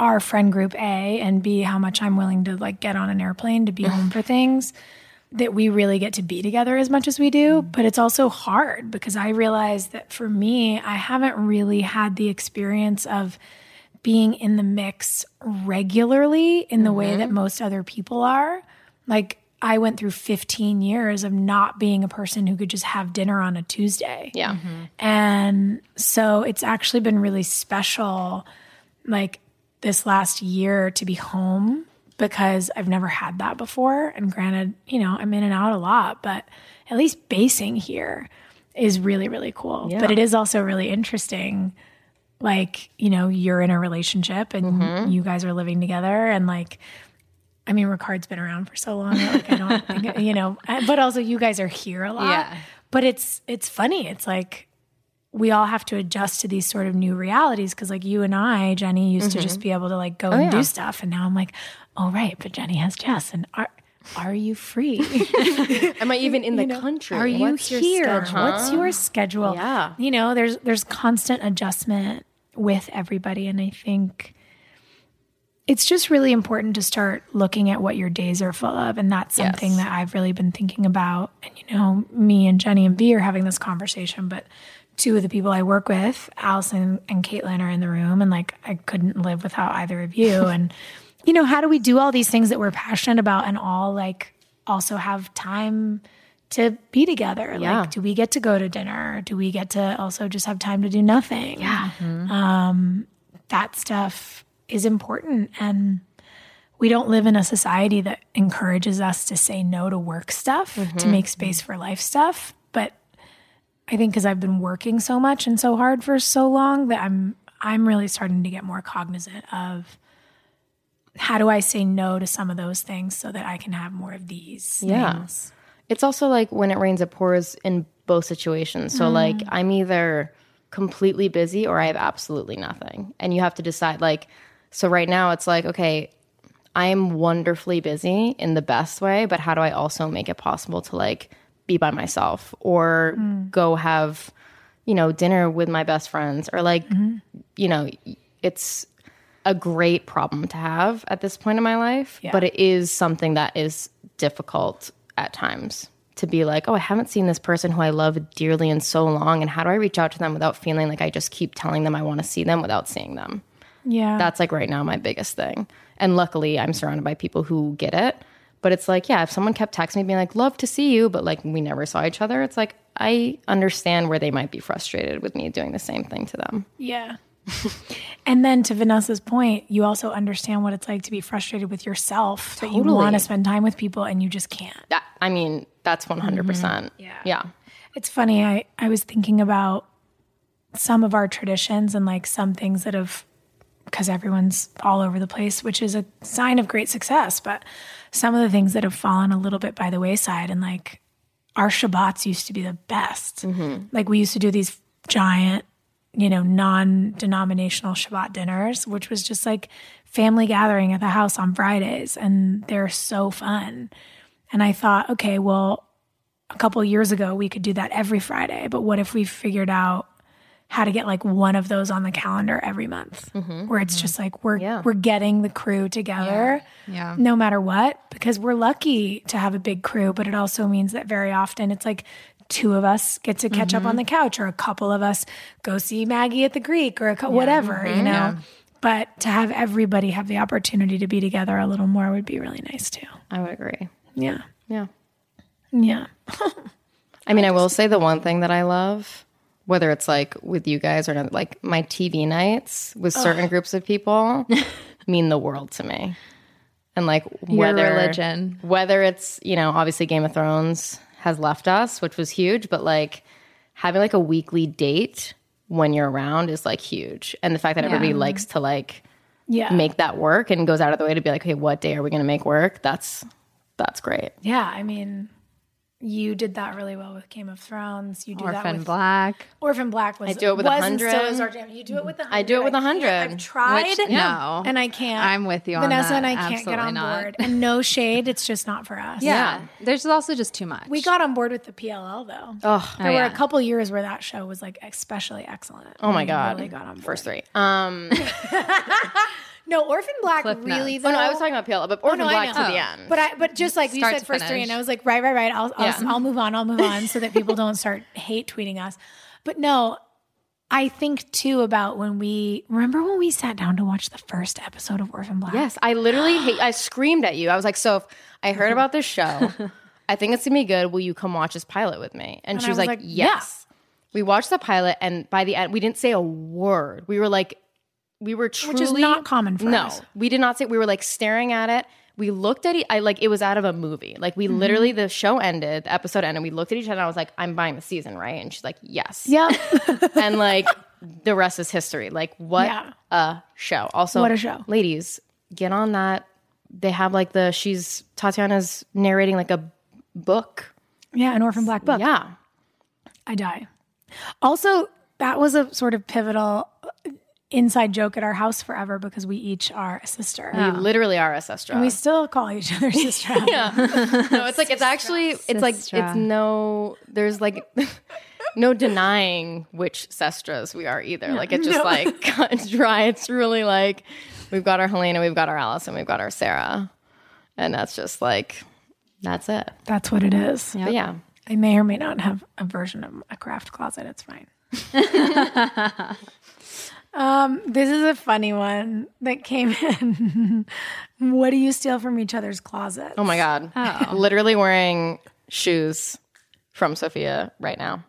our friend group A and B how much I'm willing to like get on an airplane to be home for things that we really get to be together as much as we do, mm-hmm. but it's also hard because I realize that for me, I haven't really had the experience of being in the mix regularly in the way that mm-hmm. most other people are. Like I went through 15 years of not being a person who could just have dinner on a Tuesday. Yeah. Mm-hmm. And so it's actually been really special, like this last year, to be home because I've never had that before. And granted, you know, I'm in and out a lot, but at least basing here is really, really cool. But it is also really interesting. Like, you know, you're in a relationship and mm-hmm. you guys are living together and like, I mean, Ricard's been around for so long. Like, I don't think, you know, but also you guys are here a lot. Yeah. But it's, it's funny. It's like, we all have to adjust to these sort of new realities because like you and I, Jenny, used to mm-hmm. just be able to like go oh, and do stuff. And now I'm like, oh right, but Jenny has Jess and are are you free? Am I even in the country? Are you What's your here? schedule? What's your uh-huh. schedule? Yeah. You know, there's there's constant adjustment with everybody and I think it's just really important to start looking at what your days are full of and that's something Yes. that I've really been thinking about and you know, me and Jenny and V are having this conversation but two of the people I work with, Allison and Caitlin are in the room and like I couldn't live without either of you and you know, how do we do all these things that we're passionate about and all like also have time to be together? Yeah. Like, do we get to go to dinner? Do we get to also just have time to do nothing? Yeah. Um, that stuff is important. And we don't live in a society that encourages us to say no to work stuff, to make space for life stuff. But I think because I've been working so much and so hard for so long that I'm I'm really starting to get more cognizant of how do I say no to some of those things so that I can have more of these Yeah. things. It's also like when it rains, it pours in both situations. So, mm. like, I'm either completely busy or I have absolutely nothing. And you have to decide, like, so right now it's like, okay, I'm wonderfully busy in the best way, but how do I also make it possible to, like, be by myself or mm. go have, you know, dinner with my best friends or, like, mm-hmm. you know, it's a great problem to have at this point in my life, but it is something that is difficult at times to be like, oh, I haven't seen this person who I love dearly in so long. And how do I reach out to them without feeling like I just keep telling them I want to see them without seeing them? Yeah. That's like right now my biggest thing. And luckily, I'm surrounded by people who get it. But it's like, yeah, if someone kept texting me being like, love to see you, but like we never saw each other, it's like, I understand where they might be frustrated with me doing the same thing to them. Yeah. and then to Vanessa's point, you also understand what it's like to be frustrated with yourself that you want to spend time with people and you just can't. That, I mean, that's 100%. Mm-hmm. percent Yeah. Yeah. It's funny. I, I was thinking about some of our traditions and like some things that have, because everyone's all over the place, which is a sign of great success. But some of the things that have fallen a little bit by the wayside and like our Shabbats used to be the best. Mm-hmm. Like we used to do these giant, you know, non denominational Shabbat dinners, which was just like family gathering at the house on Fridays. And they're so fun. And I thought, okay, well, a couple years ago we could do that every Friday, but what if we figured out how to get like one of those on the calendar every month mm-hmm. where it's just like we're Yeah. we're getting the crew together Yeah. no matter what because we're lucky to have a big crew but it also means that very often it's like two of us get to catch up on the mm-hmm. couch or a couple of us go see Maggie at the Greek or a cou- whatever mm-hmm. you know but to have everybody have the opportunity to be together a little more would be really nice too I would agree. yeah Yeah. yeah I mean, I will say the one thing that I love, whether it's like with you guys or not, like my TV nights with certain groups of people mean the world to me. And like Your whether religion. whether it's, you know, obviously Game of Thrones has left us, which was huge, but like having like a weekly date when you're around is like huge. And the fact that everybody likes to like yeah make that work and goes out of the way to be like, okay, what day are we going to make work? That's that's great. Yeah, I mean, You did that really well with Game of Thrones. You do that Orphan with Black. Orphan Black was I do it with a was and still hundred. is our jam. You do it with a hundred. I do it with a hundred. I've tried. Which- no. and I can't. I'm with you on Vanessa that. and I can't get on not. board. And no shade, it's just not for us. Yeah. There's also just too much. We got on board with the PLL though. Oh, there Oh, were yeah. a couple years where that show was like especially excellent. oh my We god. really got on board. First three. Um, No, Orphan Black Cliff really though. oh no, I was talking about PL, but oh, Orphan no, I Black to know. the Oh. end. But I, but just like you said, first three, and I was like, right, right, right. I'll, I'll, Yeah. I'll move on. I'll move on, so that people don't start hate tweeting us. But no, I think too about when we remember when we sat down to watch the first episode of Orphan Black. Yes, I literally hate. I screamed at you. I was like, "So, if I heard about this show. I think it's gonna be good. Will you come watch this pilot with me?" And, she was, was like, like, "Yes." We watched the pilot, and by the end, we didn't say a word. We were like, we were truly Which is not common for no, us. No, we did not say. We were like staring at it. We looked at it. I like it was out of a movie. Like Mm-hmm. we literally, the show ended, the episode ended. And we looked at each other. and I was like, "I'm buying the season, right?" And she's like, "Yes." Yeah. and like the rest is history. Like what Yeah. a show. Also, What a show. ladies, get on that. They have like the she's Tatiana's narrating like a book. yeah, an Orphan Black book. Yeah, I die. Also, that was a sort of pivotal inside joke at our house forever because we each are a sister. we oh. literally are a sister. We still call each other sister. yeah. no, it's like it's actually it's like it's no. There's like. No denying which sestras we are either. Like it's just like cut dry. It's really like we've got our Helena, we've got our Allison, we've got our Sarah, and that's just like that's it. That's what it is. But yeah, I may or may not have a version of a craft closet. It's fine. Um, this is a funny one that came in. what do you steal from each other's closets? Oh my god! Literally wearing shoes from Sophia right now.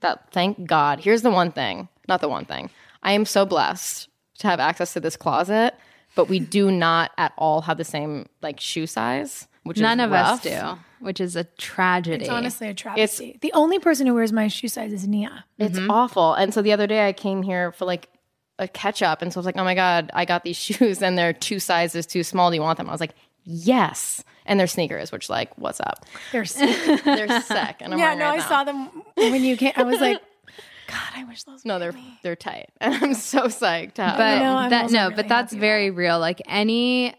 That thank God. Here's the one thing, not the one thing. I am so blessed to have access to this closet, but we do not at all have the same like shoe size, which None is of us do, which is a tragedy. It's honestly a travesty. the only person who wears my shoe size is Nia. It's awful. And so the other day I came here for like a catch up, and so I was like, oh my god, I got these shoes, and they're two sizes too small. Do you want them? I was like, yes. And they're sneakers, which like, what's up? They're sick. They're sick. And I'm yeah, wearing no, right I now. saw them when you came. I was like, God, I wish those. No, they're they're tight, and I'm so psyched. To have but them. know, I'm that no, really but that's very real. Like any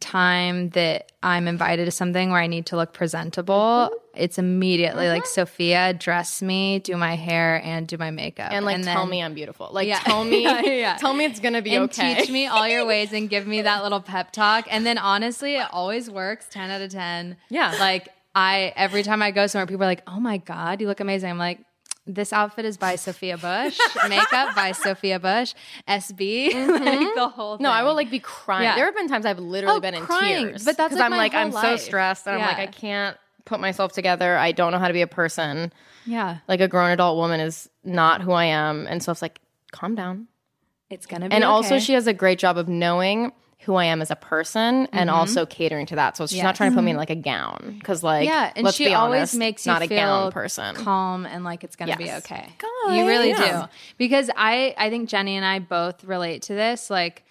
time that I'm invited to something where I need to look presentable, Mm-hmm. it's immediately like Sophia, dress me, do my hair, and do my makeup, and like tell then- me I'm beautiful. Like Yeah. tell me, Yeah, yeah. tell me it's gonna be and okay. teach me all your ways and give me that little pep talk. And then honestly, it always works. Ten out of ten. Yeah. Like I every time I go somewhere, people are like, "Oh my god, you look amazing." I'm like. This outfit is by Sophia Bush. Makeup by Sophia Bush. SB. like the mm-hmm. whole thing. No, I will like be crying. Yeah. There have been times I've literally Oh, been in crying. tears, But that's, 'Cause like, I'm like I'm so stressed, and I'm like I can't put myself together. I don't know how to be a person. Yeah. Like a grown adult woman is not who I am, and so it's like calm down. It's gonna be And also, she does a great job of knowing who I am as a person and also catering to that. So she's not trying to put me in like a gown because, like, yeah, and let's she be always honest, makes you not a gown person. calm and like it's gonna be Yes. okay. You really Yeah. do because I I think Jenny and I both relate to this. Like,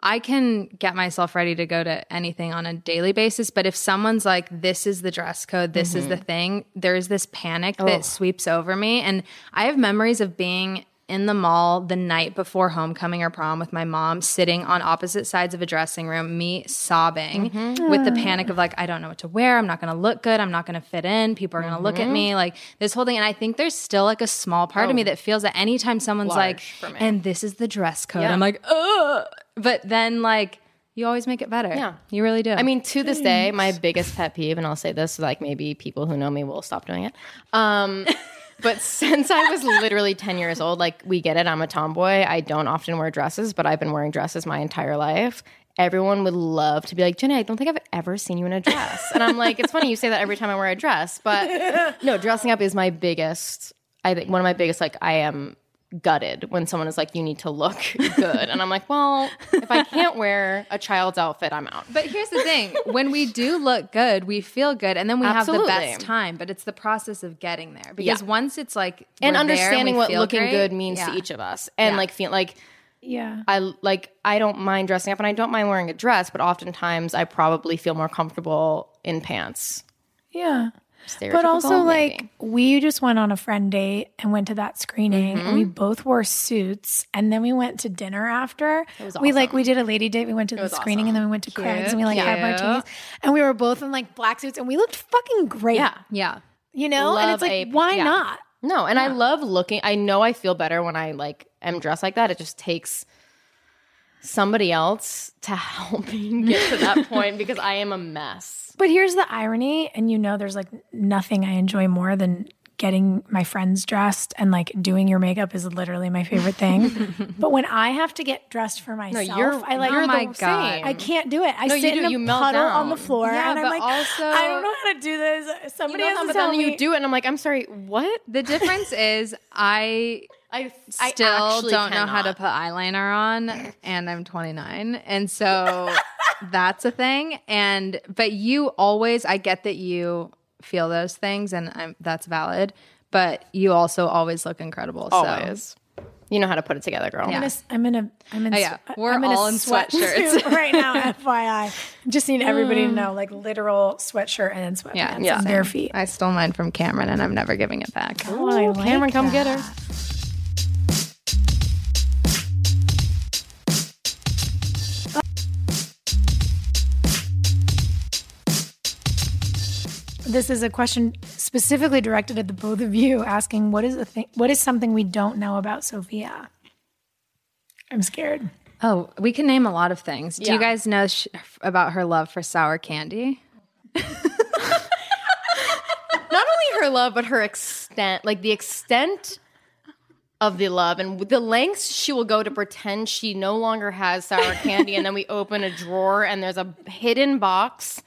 I can get myself ready to go to anything on a daily basis, but if someone's like, "This is the dress code, this is the Mm-hmm. thing," there's this panic that sweeps over me, and I have memories of being in the mall the night before homecoming or prom with my mom sitting on opposite sides of a dressing room me sobbing Mm-hmm. with the panic of like i don't know what to wear i'm not going to look good i'm not going to fit in people are going to look Mm-hmm. at me like this whole thing and i think there's still like a small part of me that feels that anytime someone's like Oh. Large for me. and this is the dress code Yeah. i'm like ugh but then like you always make it better Yeah. you really do I mean, to this day, my biggest pet peeve, and I'll say this, like maybe people who know me will stop doing it. Um, but since I was literally 10 years old, like we get it, I'm a tomboy. I don't often wear dresses, but I've been wearing dresses my entire life. Everyone would love to be like, Jenny, I don't think I've ever seen you in a dress. And I'm like, it's funny you say that every time I wear a dress, but no, dressing up is my biggest, I think one of my biggest, like, I am gutted when someone is like, you need to look good. And I'm like, well, if I can't wear a child's outfit, I'm out. But here's the thing: when we do look good, we feel good, and then we have the best time. But it's the process of getting there because Yeah. once it's like and we're there understanding we what feel looking great, good means yeah. to each of us and Yeah. like feel like Yeah. i like i don't mind dressing up and i don't mind wearing a dress but oftentimes i probably feel more comfortable in pants Yeah. But also, maybe. like, we just went on a friend date and went to that screening, and we Mm-hmm. both wore suits, and then we went to dinner after. was We like we did a lady date. We went to the was screening, and then we went to Craig's, and we like had martinis, and we were both in like black suits, and we looked fucking great. yeah. Yeah. you know, and it's like, a- why yeah. not? No, and I love looking. I know I feel better when I like am dressed like that. It just takes somebody else to help me get to that point because I am a mess. But here's the irony, and you know, there's like nothing I enjoy more than getting my friends dressed and like doing your makeup is literally my favorite thing. but when I have to get dressed for myself, you're- I like oh you're Oh my God. same. I can't do it. I No, sit you do. in a puddle on the floor, Yeah, and I'm like, also- I don't know how to do this. Somebody You has to tell me. you do it, and I'm like, I'm sorry, what? The difference is I I still I actually don't know how to put eyeliner on and I'm 29 and so that's a thing and but you always I get that you feel those things and I'm that's valid but you also always look incredible so Always. You know how to put it together, girl. Yeah. I'm in a, I'm in a, I'm in, Oh, yeah. We're I'm in all a in sweatsuit sweatshirts. right now. FYI, just need everybody to mm. know, like literal sweatshirt and sweatpants Yeah, and yeah. bare feet. I stole mine from Cameron and I'm never giving it back. Oh, I like Cameron, come get her. This is a question specifically directed at the both of you, asking what is a thing, what is something we don't know about Sophia? I'm scared. Oh, we can name a lot of things. Do you guys know sh- about her love for sour candy? Not only her love, but her extent, like the extent of the love and the lengths she will go to pretend she no longer has sour candy. and then we open a drawer and there's a hidden box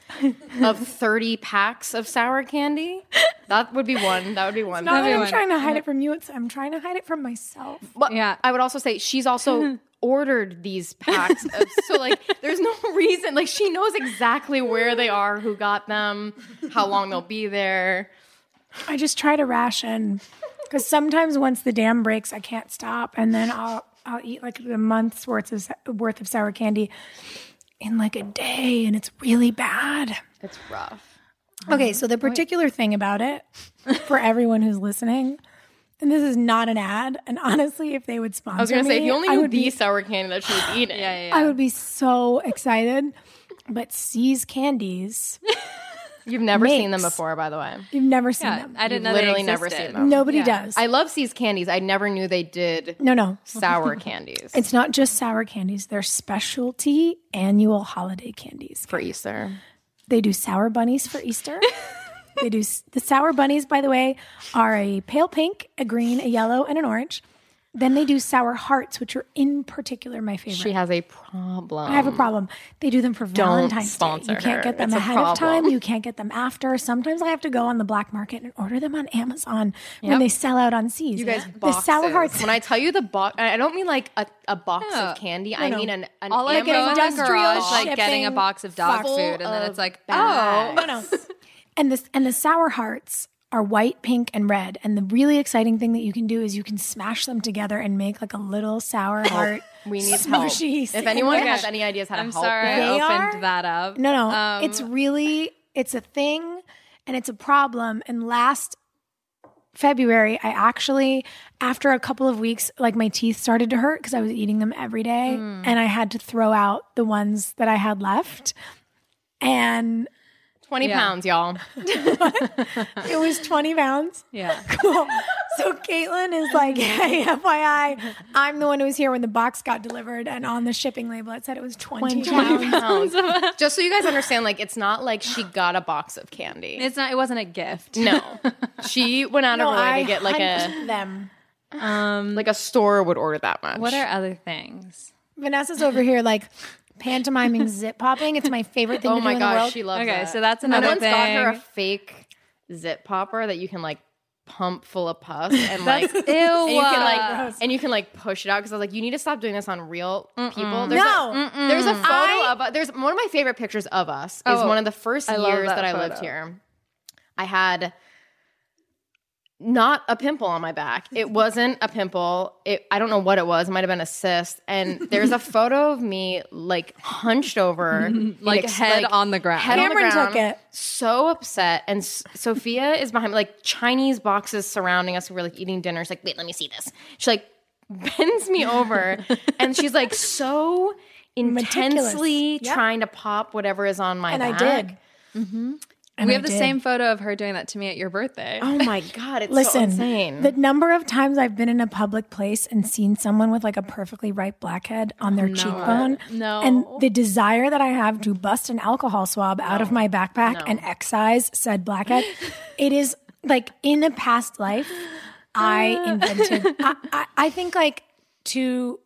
of 30 packs of sour candy. That would be one. That would be one. Not that I'm one. trying to hide it from you. It's I'm trying to hide it from myself. But Yeah. I would also say she's also ordered these packs. Of, so like there's no reason like she knows exactly where they are, who got them, how long they'll be there. I just try to ration because sometimes once the dam breaks, I can't stop, and then I'll I'll eat like a month's worth of worth of sour candy in like a day, and it's really bad. It's rough. Okay, so the oh, particular thing about it for everyone who's listening, and this is not an ad, and honestly, if they would sponsor I was gonna say if you only I knew would the be, sour candy that she was eating. yeah, yeah, I would be so excited. But See's candies, You've never seen them before, by the way. you've never seen Yeah, them. I didn't You've know literally they never existed. seen them. Nobody Yeah. does. I love See's candies. I never knew they did no, no. sour candies It's not just sour candies. They're specialty annual holiday candies. for Easter. They do sour bunnies for Easter. they do the sour bunnies, by the way, are a pale pink, a green, a yellow, and an orange. Then they do sour hearts, which are in particular my favorite. She has a problem. I have a problem. They do them for Valentine's Day. You can't her. get them It's a ahead of time. You can't get them after. Sometimes I have to go on the black market and order them on Amazon when they sell out on See's. You guys, the sour hearts. When I tell you the box, I don't mean like a, a box Yeah. of candy. I no. mean an, an All I Amazon go in the industrial garage, like shipping, getting a box of dog food, and then it's like, oh, no, no. And this and the sour hearts are white, pink, and red. And the really exciting thing that you can do is you can smash them together and make like a little sour heart. We need help. If anyone sandwich. has any ideas how to I'm help, sorry I They opened are- that up. No, no. Um, it's really it's a thing and it's a problem. And last February, I actually, after a couple of weeks, like my teeth started to hurt because I was eating them every day, Hmm. and I had to throw out the ones that I had left. And twenty Yeah. pounds, y'all. it was 20 pounds. Yeah. Cool. So Caitlin is like, hey, FYI, I'm the one who was here when the box got delivered, and on the shipping label it said it was 20 pounds. pounds. Just so you guys understand, like it's not like she got a box of candy. It's not. It wasn't a gift. no, she went out No, of her way I to get like a them. Um, like a store would order that much. What are other things? Vanessa's over here like pantomiming zip popping. It's my favorite thing Oh to do my in the gosh, world. she loves it. Okay, that. so that's And another once got her a fake zip popper that you can like pump full of pus and like Ew. and you can like uh, and you can like push it out because I was like, you need to stop doing this on real people. There's No. a, there's a photo I- of us. There's one of my favorite pictures of us is Oh, one of the first I love years that that, I lived photo. here. I had not a pimple on my back. It wasn't a pimple. It, I don't know what it was. It might have been a cyst. And there's a photo of me like hunched over, Like, head on the ground. Head on the Cameron ground, took it. So upset. And S- Sophia is behind me, like Chinese boxes surrounding us. We're like eating dinner. She's like, wait, let me see this. She like bends me over and she's like so intensely Yep. trying to pop whatever is on my And I back. Mm-hmm. Did. we I have the did. same photo of her doing that to me at your birthday. Oh my God. It's so insane. the number of times I've been in a public place and seen someone with like a perfectly ripe blackhead on their oh, cheekbone, No. and the desire that I have to bust an alcohol swab out of my backpack and excise said blackhead, it is like in a past life, I ah. invented. I, I, I think like two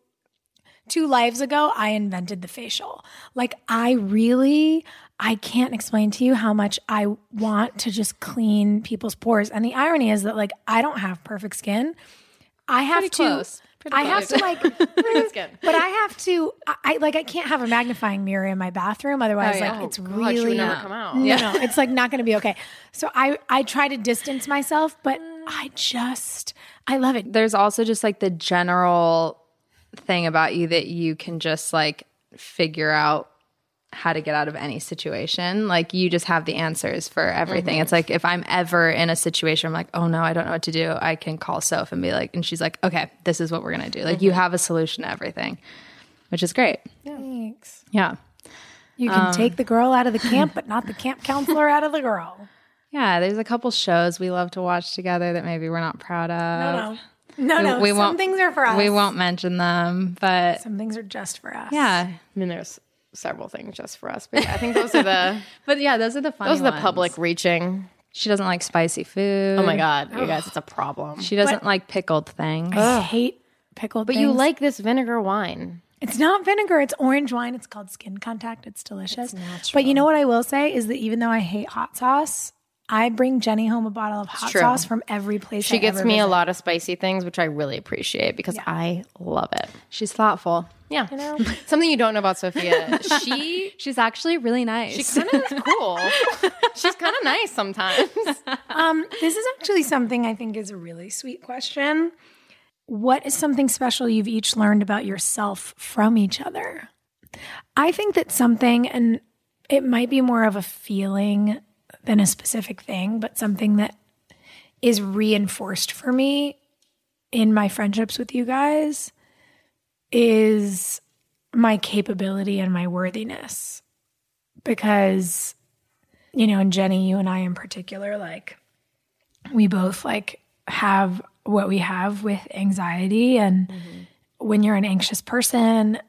two lives ago, I invented the facial. Like I really. I can't explain to you how much I want to just clean people's pores. And the irony is that like I don't have perfect skin. I have Pretty to close. Pretty I have to like but I have to I, I like I can't have a magnifying mirror in my bathroom otherwise Oh, yeah. like Oh, it's God, she would really never come out. No, no, it's like not going to be okay. So I I try to distance myself, but I just I love it. There's also just like the general thing about you that you can just like figure out how to get out of any situation. Like you just have the answers for everything. It's like if I'm ever in a situation, I'm like, oh no, I don't know what to do. I can call Soph and be like, and she's like, okay, this is what we're gonna do. Like you have a solution to everything, which is great. Thanks. Yeah. You Um, can take the girl out of the camp, but not the camp counselor out of the girl. Yeah, there's a couple shows we love to watch together that maybe we're not proud of. No, no, no. we Some won't- things are for us. We won't mention them, but Some things are just for us. yeah. I mean, there's several things just for us, but yeah, I think those are the But yeah, those are the funny those are the ones. public reaching. She doesn't like spicy food. Oh my god, you guys, it's a problem. She doesn't like pickled things. I hate pickled But you things. like this vinegar wine. It's not vinegar, it's orange wine. It's called skin contact. It's delicious. but you know what I will say is that even though I hate hot sauce, I bring Jenny home a bottle of hot sauce from every place She I gets ever me a lot of spicy things, which I really appreciate because I love it. She's thoughtful. Yeah, something you don't know about Sophia. She She's actually really nice. she kind of cool. She's kind of nice sometimes. Um, this is actually something I think is a really sweet question. What is something special you've each learned about yourself from each other? I think that something, and it might be more of a feeling than a specific thing, but something that is reinforced for me in my friendships with you guys is my capability and my worthiness. Because, you know, and Jenny, you and I in particular, like, we both like have what we have with anxiety. And when you're an anxious person,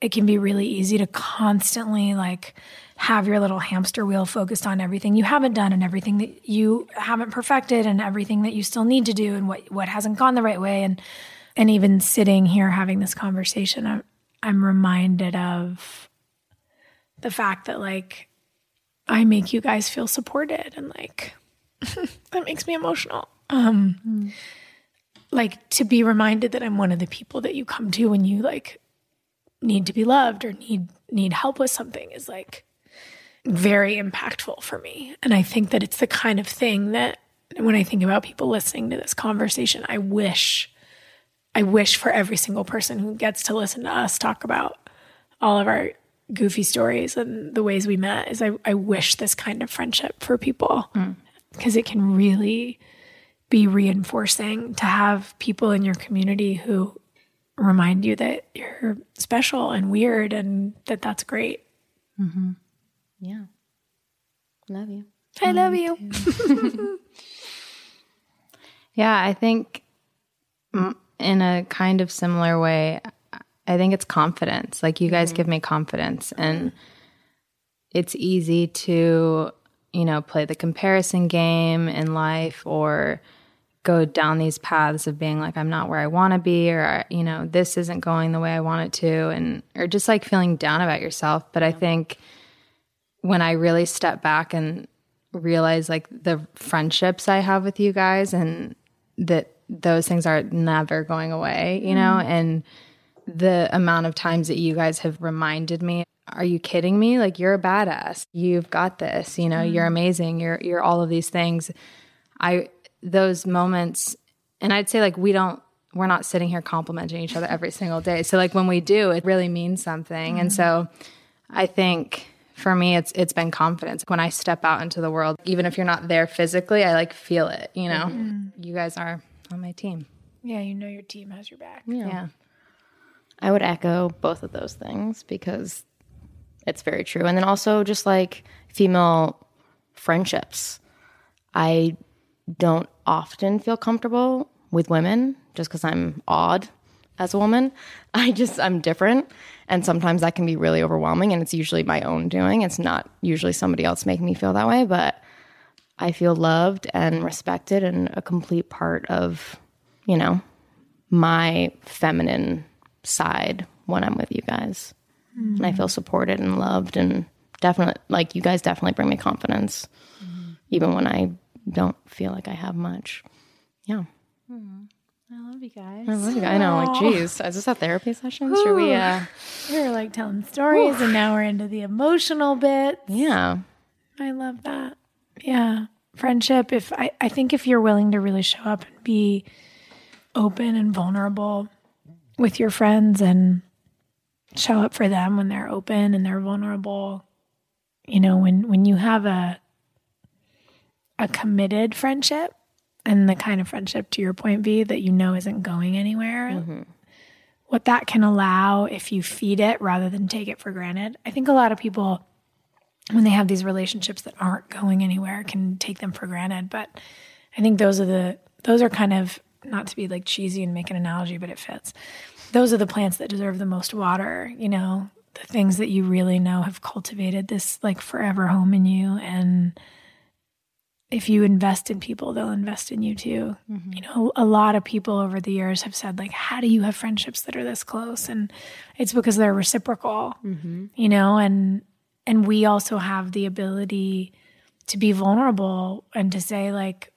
it can be really easy to constantly like have your little hamster wheel focused on everything you haven't done and everything that you haven't perfected and everything that you still need to do and what what hasn't gone the right way and and even sitting here having this conversation I'm I'm reminded of the fact that like I make you guys feel supported and like that makes me emotional. Um like to be reminded that I'm one of the people that you come to when you like need to be loved or need need help with something is like very impactful for me. And I think that it's the kind of thing that when I think about people listening to this conversation, I wish I wish for every single person who gets to listen to us talk about all of our goofy stories and the ways we met is I, I wish this kind of friendship for people hmm. because it can really be reinforcing to have people in your community who remind you that you're special and weird and that that's great. Mm-hmm. Yeah, love you. I love you. Yeah, I think in a kind of similar way, I think it's confidence. Like you guys mm-hmm. give me confidence and it's easy to, you know, play the comparison game in life or go down these paths of being like I'm not where I want to be or you know, this isn't going the way I want it to and or just like feeling down about yourself, but I think when I really step back and realize like the friendships I have with you guys and that those things are never going away, you know, mm-hmm. and the amount of times that you guys have reminded me, are you kidding me? Like you're a badass. You've got this, you know, you're mm-hmm. amazing. You're you're all of these things. I those moments, and I'd say like we don't, we're not sitting here complimenting each other every single day. So like when we do, it really means something. And mm-hmm. so I think for me, it's it's been confidence. When I step out into the world, even if you're not there physically, I like feel it. You know, mm-hmm. you guys are on my team. Yeah, you know your team has your back. Yeah. I would echo both of those things because it's very true. And then also just like female friendships. I don't often feel comfortable with women just because I'm odd as a woman. I just, I'm different. And sometimes that can be really overwhelming. And it's usually my own doing. It's not usually somebody else making me feel that way. But I feel loved and respected and a complete part of, you know, my feminine side when I'm with you guys. And I feel mm-hmm. supported and loved and definitely like you guys definitely bring me confidence mm-hmm. even when I don't feel like I have much. Yeah. Mm-hmm. I love you guys. I love you. I know, like, geez, is this a therapy session? Should we, uh, We were like telling stories, and now we're into the emotional bit. yeah. I love that. Yeah. Friendship, if I, I think if you're willing to really show up and be open and vulnerable with your friends and show up for them when they're open and they're vulnerable, you know, when when you have a a committed friendship and the kind of friendship to your point B that you know isn't going anywhere, what that can allow if you feed it rather than take it for granted. I think a lot of people when they have these relationships that aren't going anywhere can take them for granted. But i think those are the those are kind of not to be like cheesy and make an analogy but it fits. Those are the plants that deserve the most water you know? The things that you really know have cultivated this like forever home in you and if you invest in people they'll invest in you too. Mm-hmm. You know a lot of people over the years have said like how do you have friendships that are this close? And it's because they're reciprocal mm-hmm. you know and and we also have the ability to be vulnerable and to say like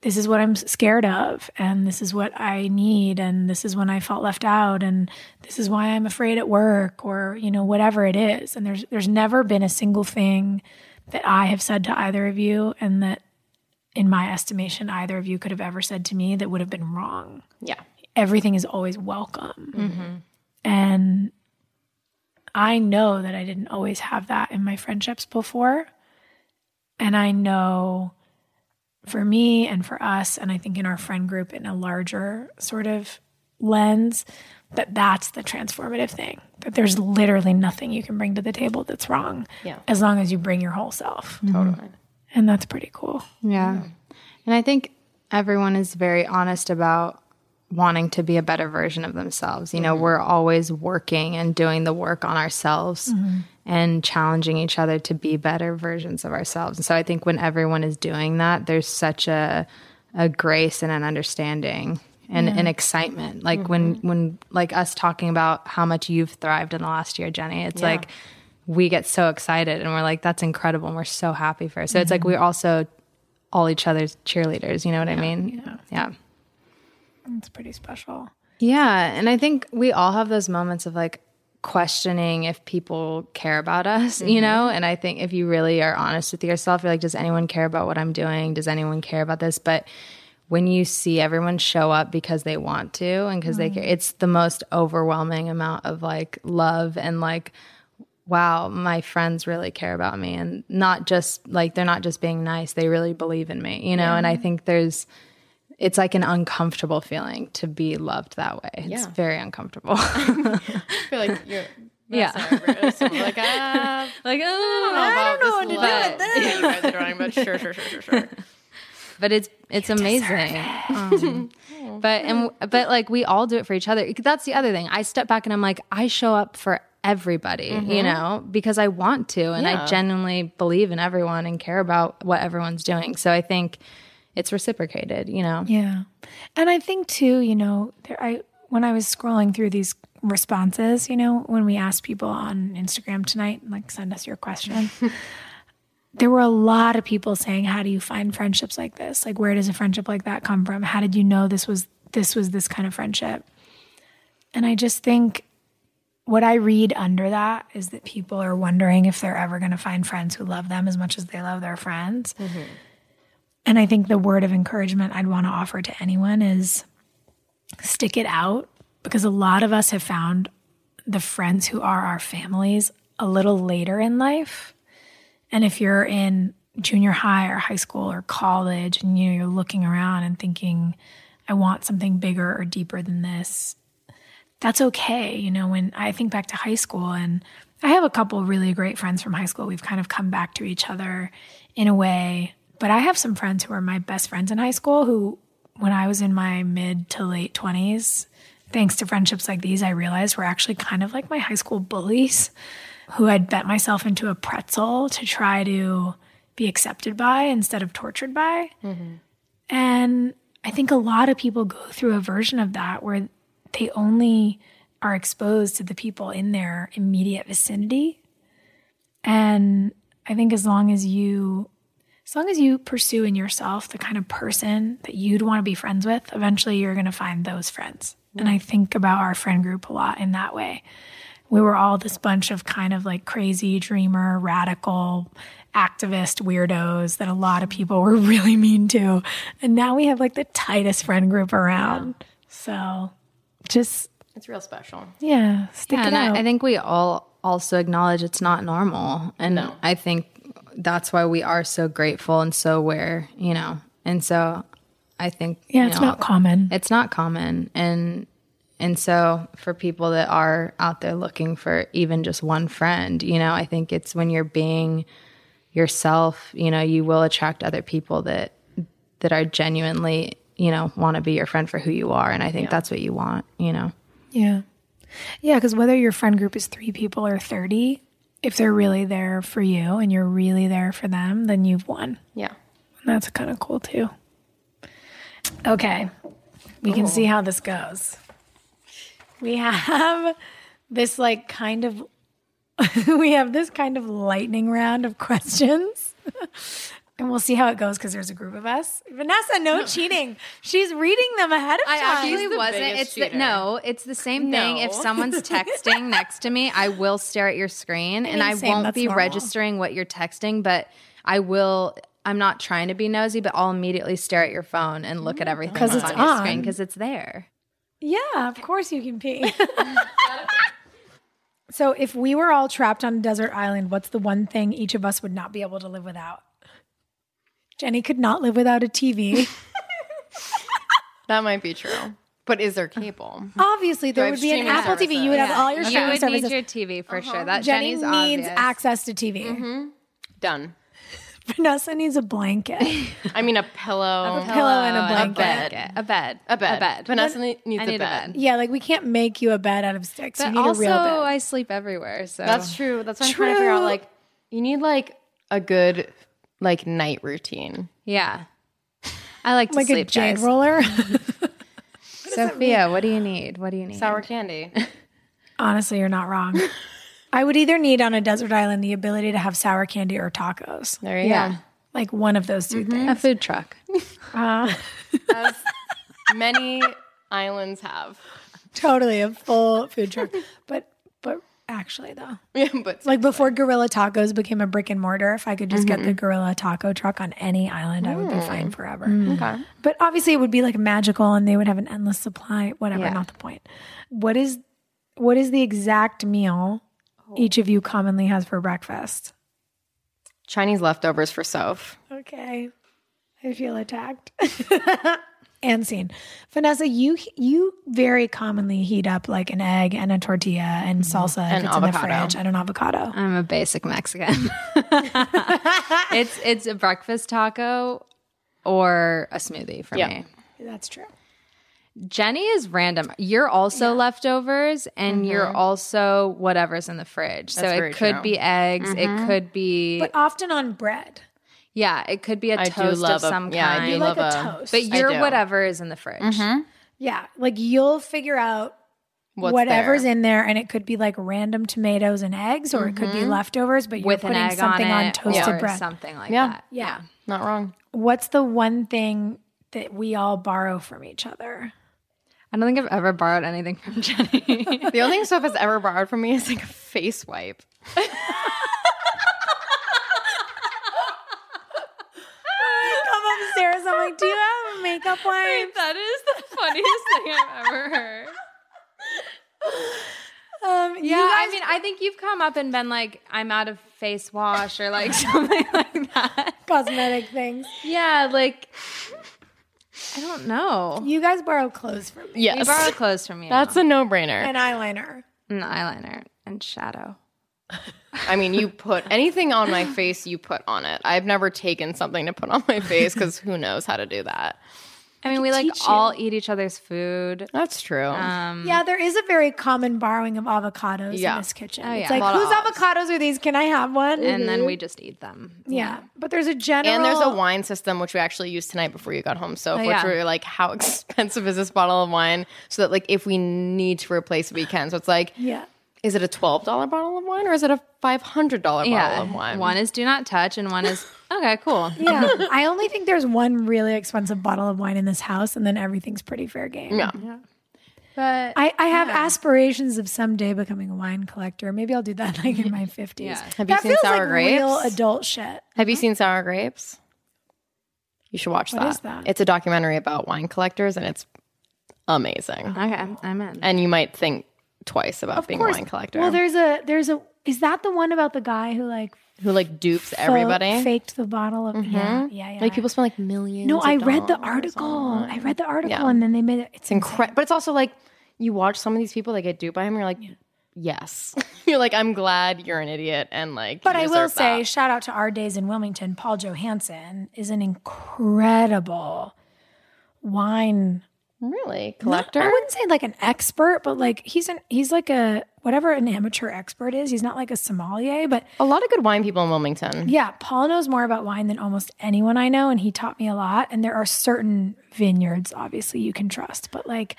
this is what i'm scared of and this is what i need and this is when i felt left out and this is why i'm afraid at work or you know whatever it is. And there's there's never been a single thing that i have said to either of you and that in my estimation either of you could have ever said to me that would have been wrong Yeah. everything is always welcome. Mm-hmm. And I know that I didn't always have that in my friendships before. And I know for me and for us, and I think in our friend group in a larger sort of lens, that that's the transformative thing. That there's literally nothing you can bring to the table that's wrong. Yeah. As long as you bring your whole self. Mm-hmm. Totally. And that's pretty cool. Yeah. Mm-hmm. And I think everyone is very honest about wanting to be a better version of themselves. You know, mm-hmm. we're always working and doing the work on ourselves and challenging each other to be better versions of ourselves. And so I think when everyone is doing that, there's such a a grace and an understanding and an excitement. Like when mm-hmm. when like us talking about how much you've thrived in the last year, Jenny, it's like we get so excited and we're like, that's incredible. And we're so happy for her. So it's like mm-hmm. we're also all each other's cheerleaders. You know what I mean? Yeah. yeah. It's pretty special. Yeah. And I think we all have those moments of like questioning if people care about us, you mm-hmm. know? And I think if you really are honest with yourself, you're like, does anyone care about what I'm doing? Does anyone care about this? But when you see everyone show up because they want to and because they care, it's the most overwhelming amount of like love and like, wow, my friends really care about me. And not just like, they're not just being nice, they really believe in me, you know? And I think there's, it's like an uncomfortable feeling to be loved that way. It's Yeah. very uncomfortable. I feel like you're. Yeah. like, ah, like, oh, I don't know what to do with this. Yeah, you guys are drawing, but sure, sure, sure, sure, sure. But it's it's amazing. Um, but and but like we all do it for each other. That's the other thing. I step back and I'm like, I show up for everybody, you know, because I want to, and I genuinely believe in everyone and care about what everyone's doing. So I think it's reciprocated, you know. Yeah. And I think too, you know, there I when I was scrolling through these responses, you know, when we asked people on Instagram tonight, like send us your question. there were a lot of people saying, How do you find friendships like this? Like where does a friendship like that come from? How did you know this was this was this kind of friendship? And I just think what I read under that is that people are wondering if they're ever going to find friends who love them as much as they love their friends. Mm-hmm. And I think the word of encouragement I'd want to offer to anyone is stick it out because a lot of us have found the friends who are our families a little later in life. And if you're in junior high or high school or college and you know you're looking around and thinking I want something bigger or deeper than this, that's okay. You know, when I think back to high school and I have a couple really great friends from high school. We've kind of come back to each other in a way. But I have some friends who are my best friends in high school who, when I was in my mid to late 20s, thanks to friendships like these, I realized were actually kind of like my high school bullies who I'd bet myself into a pretzel to try to be accepted by instead of tortured by. Mm-hmm. And I think a lot of people go through a version of that where they only are exposed to the people in their immediate vicinity. And I think as long as you as long as you pursue in yourself the kind of person that you'd want to be friends with, eventually you're going to find those friends. Mm-hmm. And I think about our friend group a lot in that way. We were all this bunch of kind of like crazy dreamer, radical, activist weirdos that a lot of people were really mean to. And now we have like the tightest friend group around. Yeah. So just it's real special. Yeah, stick yeah, it out. I, I think we all also acknowledge it's not normal, and no. I think that's why we are so grateful and so aware, you know. And so I think yeah, it's know, not common. It's not common, and and so for people that are out there looking for even just one friend, you know, I think it's when you're being yourself, you know, you will attract other people that that are genuinely, you know, want to be your friend for who you are, and I think yeah. that's what you want, you know. Yeah. Yeah, because whether your friend group is three people or 30, if they're really there for you and you're really there for them, then you've won. Yeah. And that's kind of cool too. Okay. We can see how this goes. We have this like kind of we have this kind of lightning round of questions. And we'll see how it goes because there's a group of us. Vanessa, no cheating. She's reading them ahead of time. I actually wasn't. It's the, no, it's the same thing. No. If someone's texting next to me, I will stare at your screen and I won't be normal. registering what you're texting, but I will. I'm not trying to be nosy, but I'll immediately stare at your phone and look at mm-hmm. everything that's on, on your screen because it's there. Yeah, of course you can pee. so, if we were all trapped on a desert island, what's the one thing each of us would not be able to live without? Jenny could not live without a TV. that might be true. But is there cable? Obviously, there would be an Apple services. TV. You would yeah. have all your streaming you would need your TV for uh-huh. sure. That Jenny Jenny's needs obvious. access to TV. Mm-hmm. Done. Vanessa needs a blanket. I mean, a pillow, a pillow, and a blanket. A bed. A bed. A bed. A bed. Vanessa needs I need a, bed. a bed. Yeah, like we can't make you a bed out of sticks. But you need also, a real bed. I sleep everywhere. So that's true. That's what I'm trying to figure out. Like, you need like a good like night routine. Yeah. I like to like sleep, a jade guys. roller. Sophia, what do you need? What do you need? Sour candy. Honestly, you're not wrong. I would either need on a desert island the ability to have sour candy or tacos. There you Yeah. go. Like one of those 2 A things. A food truck. Uh, As many islands have. totally a full food truck. But but actually though. Yeah, but Like before Guerrilla Tacos became a brick and mortar, if I could just get the mm-hmm. Guerrilla Taco truck on any island, I would be mm. fine forever. Mm. okay. But obviously, it would be like magical, and they would have an endless supply. Whatever, Yeah. not the point. What is what is the exact meal each of you commonly has for breakfast? Chinese leftovers for Soph. Okay, I feel attacked. and seen, Vanessa. You you very commonly heat up like an egg and a tortilla and mm-hmm. salsa if And it's in the avocado. fridge and an avocado. I'm a basic Mexican. it's it's a breakfast taco or a smoothie for Yeah. me. That's true. Jenny is random. You're also leftovers and mm-hmm. you're also whatever's in the fridge. so it could true. be eggs, it mm-hmm. could be But often on bread. yeah, it could be a I do toast love of a- some yeah, I kind. do like love a a- toast. but you're whatever is in the fridge. Mm-hmm. Yeah, like you'll figure out What's whatever's there. in there, and it could be like random tomatoes and eggs, or it could be leftovers, but you're With an putting egg something on on, toasted or bread. something like Yeah. that. Yeah. Not wrong. What's the one thing that we all borrow from each other? I don't think I've ever borrowed anything from Jenny. The only thing Soph has ever borrowed from me is like a face wipe. Come upstairs, I'm like, do you have a makeup wipes? that is the funniest thing I've ever heard. Um, you Yeah, I mean, I think you've come up and been like, I'm out of face wash or like something like that. cosmetic things. Yeah, like I don't know. You guys borrow clothes from me You Yes. borrow clothes from me. That's a no brainer. An eyeliner. an eyeliner and shadow. I mean, you put anything on my face, you put on it. I've never taken something to put on my face because who knows how to do that. I mean, we like teach you. all eat each other's food. That's true. Um, Yeah, there is a very common borrowing of avocados Yeah. in this kitchen. Oh, It's like, A whose avocados are these? Can I have one? and then we just eat them. yeah, but there's a general. and there's a wine system which we actually used tonight before you got home. So if Oh, which yeah. we were like, how expensive is this bottle of wine? So that like if we need to replace, we can. So it's like, Yeah. is it a twelve dollar bottle of wine or is it a five hundred dollar bottle Yeah, of wine? one is do not touch, and one is okay, cool. Yeah, I only think there's one really expensive bottle of wine in this house, and then everything's pretty fair game. yeah. But I, I have aspirations of someday becoming a wine collector. Maybe I'll do that like in my fifties. Yeah. Have you that seen feels Sour like Grapes? real adult shit. Have you seen Sour Grapes? You should watch What that. is that? It's a documentary about wine collectors, and it's amazing. okay, I'm in. And you might think twice about being a wine collector. Well, there's a there's a is that the one about the guy who like who like dupes fo- everybody. faked the bottle of mm-hmm. yeah yeah yeah Like people spend like millions. No, I read the article. on- I read the article, Yeah. and then they made it. It's incredible, but it's also like you watch some of these people that get duped by him. You're like, yes. you're like, I'm glad you're an idiot, and like. But I will say, that. shout out to our days in Wilmington. Paul Johansson is an incredible wine really collector. I wouldn't say like an expert, but like he's an he's like a whatever an amateur expert is. He's not like a sommelier, but a lot of good wine people in Wilmington. yeah, Paul knows more about wine than almost anyone I know, and he taught me a lot. And there are certain vineyards, obviously, you can trust, but like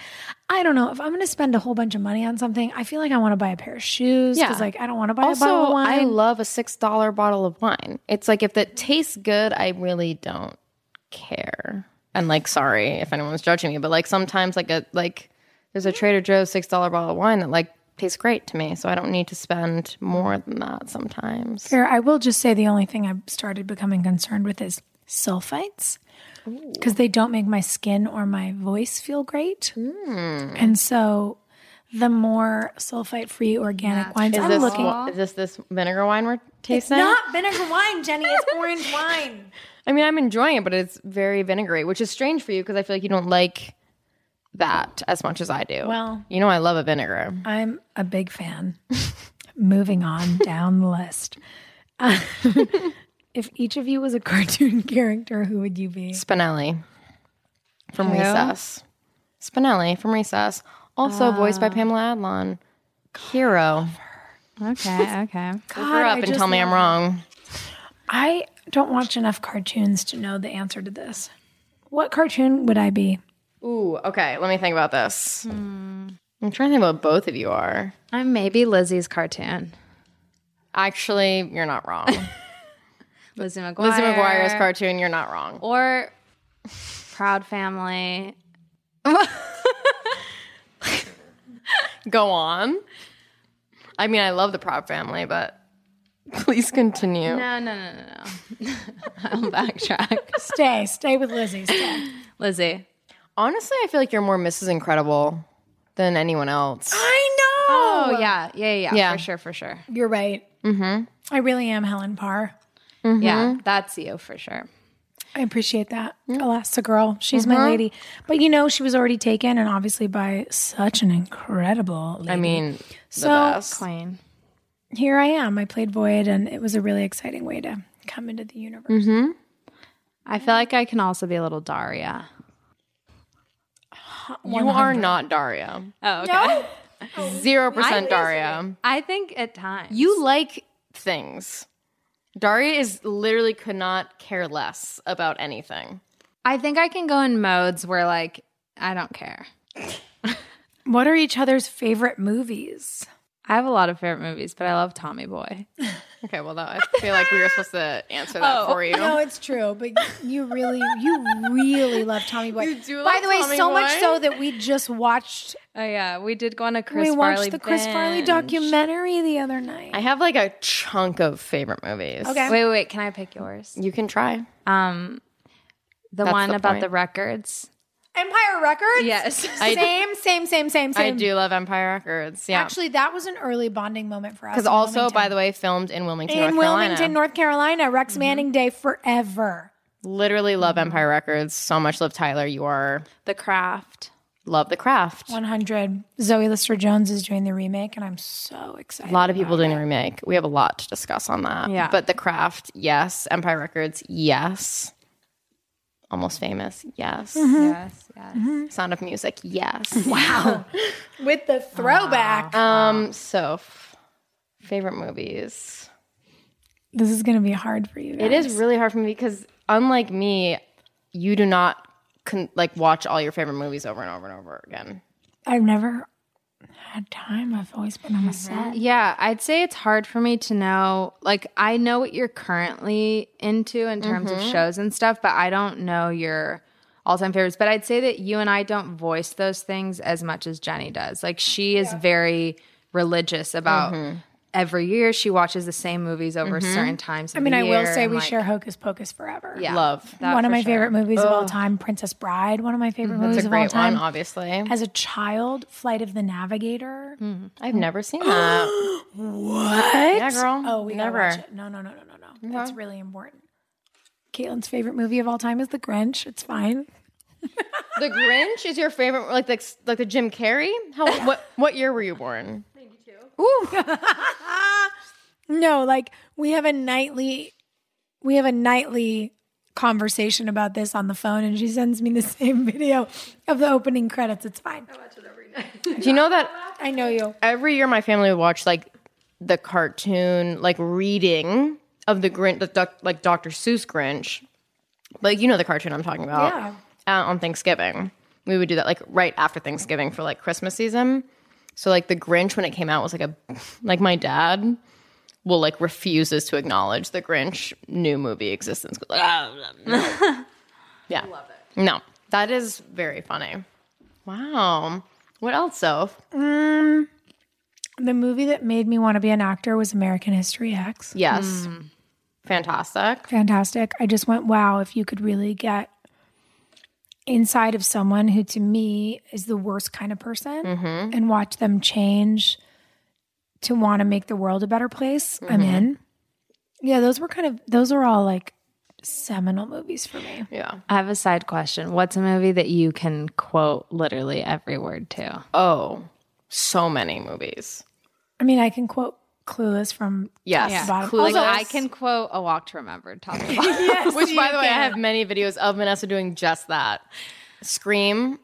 I don't know if I'm going to spend a whole bunch of money on something. I feel like I want to buy a pair of shoes because Yeah. like I don't want to buy a bottle Also, of wine. I love a six dollar bottle of wine. It's like if it tastes good, I really don't care. And like, sorry if anyone's judging me, but like sometimes like a like there's a Trader Joe's six dollar bottle of wine that like tastes great to me, so I don't need to spend more than that sometimes. Fair. I will just say the only thing I've started becoming concerned with is sulfites because they don't make my skin or my voice feel great. Hmm. And so the more sulfite free organic wines Is I'm this looking is this this vinegar wine we're It's tasting? not vinegar wine, Jenny. It's orange wine. I mean, I'm enjoying it, but it's very vinegary, which is strange for you because I feel like you don't like that as much as I do. Well- you know, I love a vinegar. I'm a big fan. Moving on down the list. Uh, if each of you was a cartoon character, who would you be? Spinelli from Recess. Spinelli from Recess, also voiced by Pamela Adlon. Hero. Okay, okay. Look her up I and tell me I'm wrong. I don't watch enough cartoons to know the answer to this. What cartoon would I be? Ooh, okay. Let me think about this. Hmm. I'm trying to think about both of you are. I'm maybe Lizzie's cartoon. Actually, you're not wrong. Lizzie McGuire. Lizzie McGuire's cartoon, you're not wrong. Or Proud Family. Go on. I mean, I love the Proud Family, but please continue. No, no, no, no, no. I'll backtrack. Stay, stay with Lizzie. Stay. Lizzie. Honestly, I feel like you're more Mrs. Incredible than anyone else. I know. Oh, yeah. Yeah, yeah, yeah. Yeah. For sure, for sure. You're right. Mm-hmm. I really am Helen Parr. Yeah, that's you for sure. I appreciate that. Elastigirl. She's my lady. But you know, she was already taken and obviously by such an incredible lady. I mean, the So- best. Queen. Here I am. I played Voyd and it was a really exciting way to come into the universe. Mm-hmm. I feel like I can also be a little Daria. You are not Daria. Oh, okay. Oh, Zero percent Daria. I think at times. You like things. Daria is literally could not care less about anything. I think I can go in modes where, like, I don't care. What are each other's favorite movies? I have a lot of favorite movies, but I love Tommy Boy. Okay, well, that, I feel like we were supposed to answer that for you. No, it's true, but you really, you really love Tommy Boy. You do By love the way, Tommy so much so that we just watched. Oh, yeah. We did go on a Chris we watched Farley the Chris Farley documentary the other night. I have like a chunk of favorite movies. Okay. Wait, wait, wait. Can I pick yours? You can try. Um, The That's one the about point. the records. Empire Records? Yes. same, same, same, same, I same. do love Empire Records. Yeah. Actually, that was an early bonding moment for us. because in also, Wilmington. by the way, filmed in Wilmington, in North Carolina. Wilmington, North Carolina, Rex mm-hmm. Manning Day forever. Literally love Empire Records so much. Love Tyler, you are The Craft. love the craft. 100. Zoe Lister Jones is doing the remake, and I'm so excited. A lot of people doing a remake. We have a lot to discuss on that. Yeah. But The Craft, yes. Empire Records, yes. Almost Famous, yes. Yes, yes. Sound of Music, yes. Wow. With the throwback. Um. So, f- favorite movies. this is going to be hard for you. It is really hard for me because, unlike me, you do not con- like watch all your favorite movies over and over and over again. I've never had time. I've always been on a mm-hmm. set. Yeah, I'd say it's hard for me to know. Like, I know what you're currently into in terms of mm-hmm. shows and stuff, but I don't know your all time favorites. But I'd say that you and I don't voice those things as much as Jenny does. Like, she is very religious about mm-hmm. Every year she watches the same movies over mm-hmm. certain times. I mean, I will say we share Hocus Pocus forever. yeah, Love. that one of my sure. favorite movies of all time, Princess Bride. One of my favorite movies It's a of all time. one, obviously. As a child, Flight of the Navigator. Mm, I've never seen that. What? Yeah, girl. Oh, we never. never. Watch it. No, no, no, no, no, no. That's really important. Caitlin's favorite movie of all time is The Grinch. It's fine. The Grinch is your favorite, like the like the Jim Carrey. How what what year were you born? No, like we have a nightly, we have a nightly conversation about this on the phone, and she sends me the same video of the opening credits. It's fine. I watch it every night. Do you know that I know you. every year my family would watch like the cartoon, like reading of the Grinch, the like Dr. Seuss Grinch. But you know the cartoon I'm talking about. Yeah. Uh, on Thanksgiving, we would do that like right after Thanksgiving for like Christmas season. So like the Grinch when it came out was like a like my dad will like refuses to acknowledge the Grinch new movie existence. Like, "Ah, no." yeah, no, that is very funny. Wow. What else, Soph? The movie that made me want to be an actor was American History X. Yes. Fantastic. Fantastic. I just went, wow, if you could really get inside of someone who to me is the worst kind of person mm-hmm. and watch them change to want to make the world a better place, I'm mm-hmm. in. Yeah, those were kind of, those are all like seminal movies for me. Yeah. I have a side question. What's a movie that you can quote literally every word to? Oh, so many movies. I mean, I can quote Clueless from Yes. top to bottom. Clueless. Like, Also, I can quote A Walk to Remember. Top to bottom. Which, by the way, I have many videos of Vanessa doing just that. Scream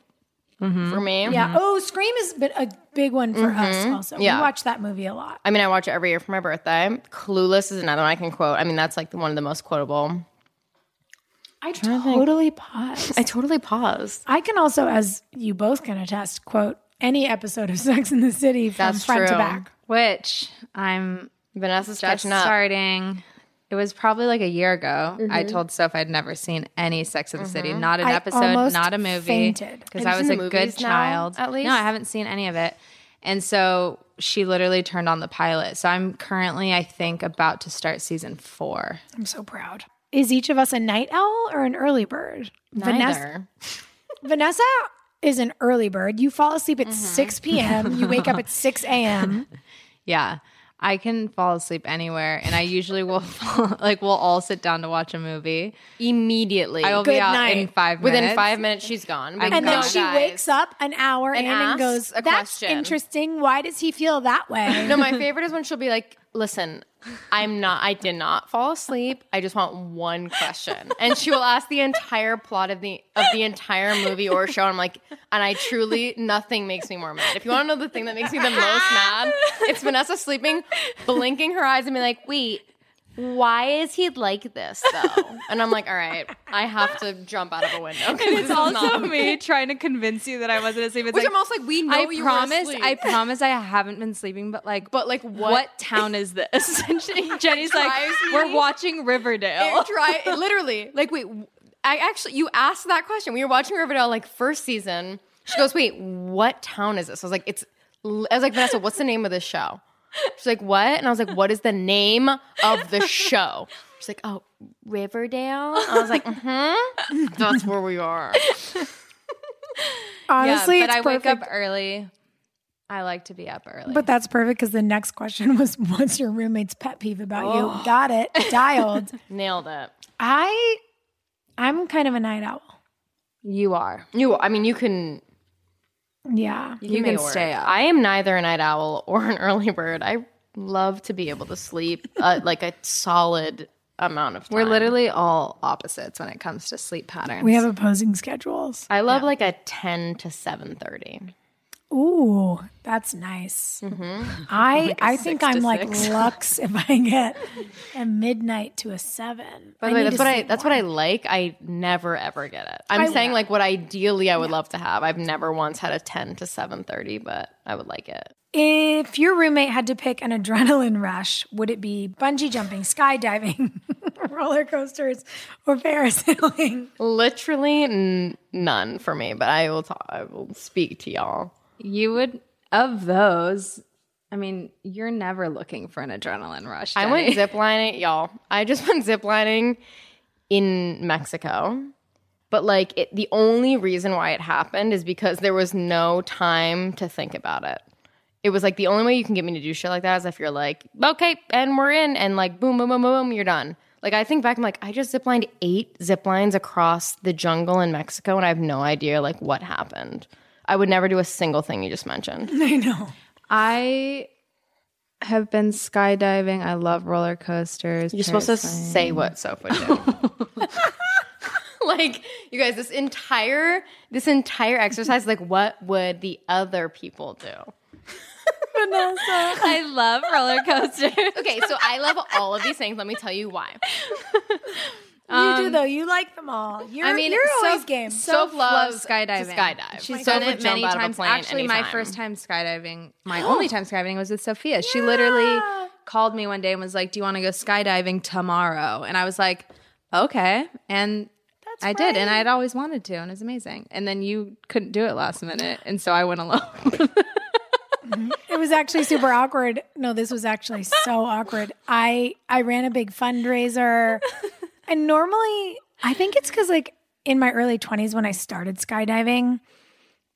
for me. yeah. Oh, Scream has been a big one for us mm-hmm. also. Yeah. We watch that movie a lot. I mean, I watch it every year for my birthday. Clueless is another one I can quote. I mean, that's like the, one of the most quotable. I totally pause. I totally paused. I can also, as you both can attest, quote any episode of Sex in the City from That's front to back. Which I'm Vanessa's just catching up. starting. It was probably like a year ago. I told Soph I'd never seen any Sex in the City, not an I episode, not a movie, because I was a good now, child. at least? no, I haven't seen any of it, and so she literally turned on the pilot. So I'm currently, I think, about to start season four. I'm so proud. Is each of us a night owl or an early bird? Vanessa, Neither. Vanessa is an early bird. You fall asleep Mm-hmm. at 6 p.m., you wake up at 6 a.m. Yeah. I can fall asleep anywhere, and I usually will fall, like we'll all sit down to watch a movie. Immediately. I will Good be out night. in five minutes. Within five minutes, she's gone. I'm And then she guys. wakes up an hour And in and asks goes, a That's question." interesting. Why does he feel that way? No, my favorite is when she'll be like, "Listen, I'm not. I did not fall asleep. I just want one question." And she will ask the entire plot of the of the entire movie or show. And I'm like, and I truly nothing makes me more mad. If you want to know the thing that makes me the most mad, it's Vanessa sleeping, blinking her eyes, and be like, "Wait." Why is he like this though? And I'm like, all right, I have to jump out of a window. this It's also not- me trying to convince you that I wasn't asleep. It's Which like, I'm also like, we know I you promise, were asleep. I promise I haven't been sleeping, but like, But, like, what, what- town is this? And she- Jenny's like, drives we're watching Riverdale. It try it literally. Like, wait, I actually you asked that question. We were watching Riverdale like first season. She goes, "Wait, what town is this?" I was like, "It's." I was like, Vanessa, what's the name of this show? She's like, what? And I was like, what is the name of the show? She's like, oh, Riverdale. I was like, mm-hmm. That's where we are. Honestly, yeah, but it's I wake up early. I like to be up early. But that's perfect because the next question was, "What's your roommate's pet peeve about you?" Got it, dialed. Nailed it. I, I'm kind of a night owl. you are. You, I mean, you can Yeah, You make can work. stay up. I am neither a night owl or an early bird. I love to be able to sleep uh, like a solid amount of time. We're literally all opposites when it comes to sleep patterns. we have opposing schedules. I love like a ten to seven thirty. Ooh, that's nice. Mm-hmm. I I think I'm like Lux if I get a midnight to a seven. By I the way, that's what I that's more. what I like. I never ever get it. I'm I- saying like what ideally I would love to have. I've never once had a ten to seven thirty, but I would like it. If your roommate had to pick an adrenaline rush, would it be bungee jumping, skydiving, roller coasters, or parasailing? Literally n- none for me, but I will talk, I will speak to y'all. You would of those. I mean, you're never looking for an adrenaline rush. I went ziplining, y'all. I just went ziplining in Mexico. But like it, the only reason why it happened is because there was no time to think about it. It was like the only way you can get me to do shit like that is if you're like, okay, and we're in, and like boom, boom, boom, boom, boom you're done. Like I think back, I'm like, I just ziplined eight zip lines across the jungle in Mexico, and I have no idea like what happened. I would never do a single thing you just mentioned. I know. I have been skydiving. I love roller coasters. You're supposed to say what Soph would do. like, you guys, this entire this entire exercise, like, what would the other people do? Vanessa. I love roller coasters. Okay, so I love all of these things. Let me tell you why. You do um, though. You like them all. You're, I mean, you're always Soph- game. Soph loves loves skydiving. skydive. She's Soph done it many out of a times. plane Actually, my first time skydiving, my only time skydiving was with Sophia. She literally called me one day and was like, "Do you want to go skydiving tomorrow?" And I was like, "Okay." And I did, and I'd always wanted to, and it was amazing. And then you couldn't do it last minute, and so I went alone. It was actually super awkward. No, this was actually so awkward. I I ran a big fundraiser, and normally I think it's because like in my early twenties when I started skydiving,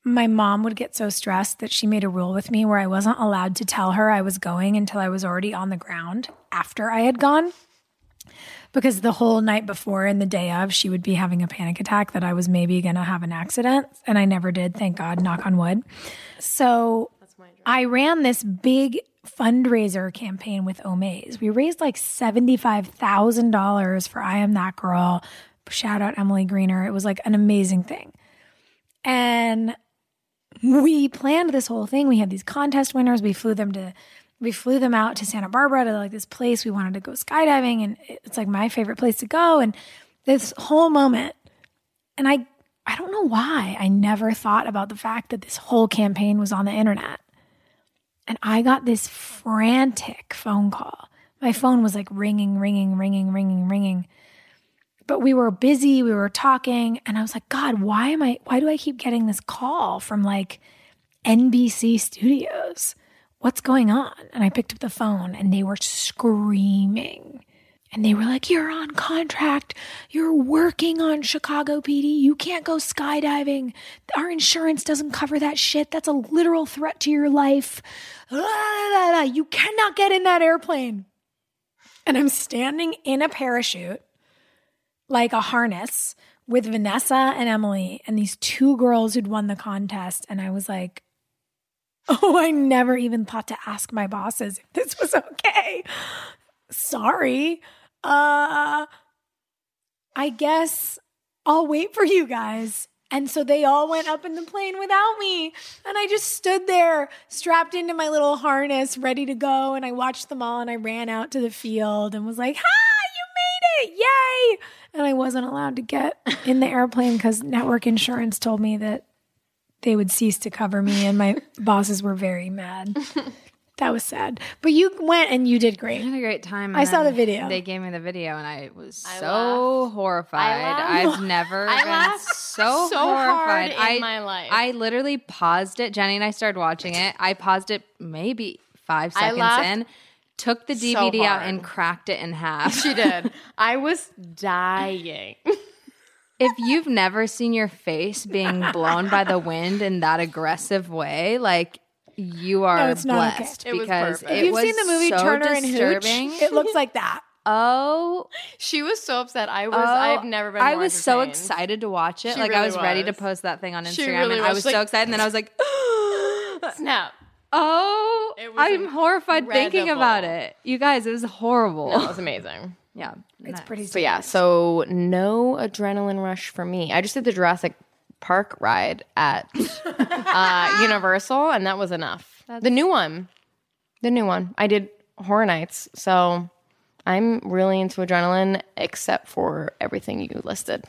my mom would get so stressed that she made a rule with me where I wasn't allowed to tell her I was going until I was already on the ground after I had gone. Because the whole night before and the day of, she would be having a panic attack that I was maybe going to have an accident. And I never did, thank God, knock on wood. So I ran this big fundraiser campaign with Omaze. We raised like $75,000 for I Am That Girl. Shout out Emily Greener. It was like an amazing thing. And we planned this whole thing. We had these contest winners. We flew them to we flew them out to Santa Barbara to like this place we wanted to go skydiving and it's like my favorite place to go and this whole moment and I I don't know why I never thought about the fact that this whole campaign was on the internet. And I got this frantic phone call. My phone was like ringing, ringing, ringing, ringing, ringing. But we were busy, we were talking, and I was like, God, why am I, why do I keep getting this call from like NBC Studios? What's going on? And I picked up the phone and they were screaming. And they were like, You're on contract. You're working on Chicago PD. You can't go skydiving. Our insurance doesn't cover that shit. That's a literal threat to your life. You cannot get in that airplane. And I'm standing in a parachute, like a harness, with Vanessa and Emily and these two girls who'd won the contest. And I was like, Oh, I never even thought to ask my bosses if this was okay. Sorry. Uh I guess I'll wait for you guys. And so they all went up in the plane without me. And I just stood there strapped into my little harness, ready to go. And I watched them all and I ran out to the field and was like, Ha, you made it! Yay! And I wasn't allowed to get in the airplane because network insurance told me that they would cease to cover me. And my bosses were very mad. That was sad. But you went and you did great. I had a great time. I saw the video. They gave me the video, and I was so laughed. horrified. I I've never I been laughed so, so horrified hard in I, my life. I literally paused it. Jenny and I started watching it. I paused it maybe five seconds in, took the so DVD out and cracked it in half. She did. I was dying. if you've never seen your face being blown by the wind in that aggressive way, like you are No, it's not okay. blessed It was because perfect. it If you've was seen the movie so Turner and disturbing. Hooch, it looks like that. oh, She was so upset. I was. oh, I've never been. I more was so excited to watch it. She like I really was, ready to post that thing on Instagram, really and I was, was like- so excited. And then I was like, Snap. "Oh, It was I'm horrified thinking about it." You guys, it was horrible. It was amazing. yeah, It's pretty. But yeah, so no adrenaline rush for me. I just did the Jurassic Park ride at uh, Universal, and that was enough. the new one, the new one. I did Horror Nights, so I'm really into adrenaline, except for everything you listed.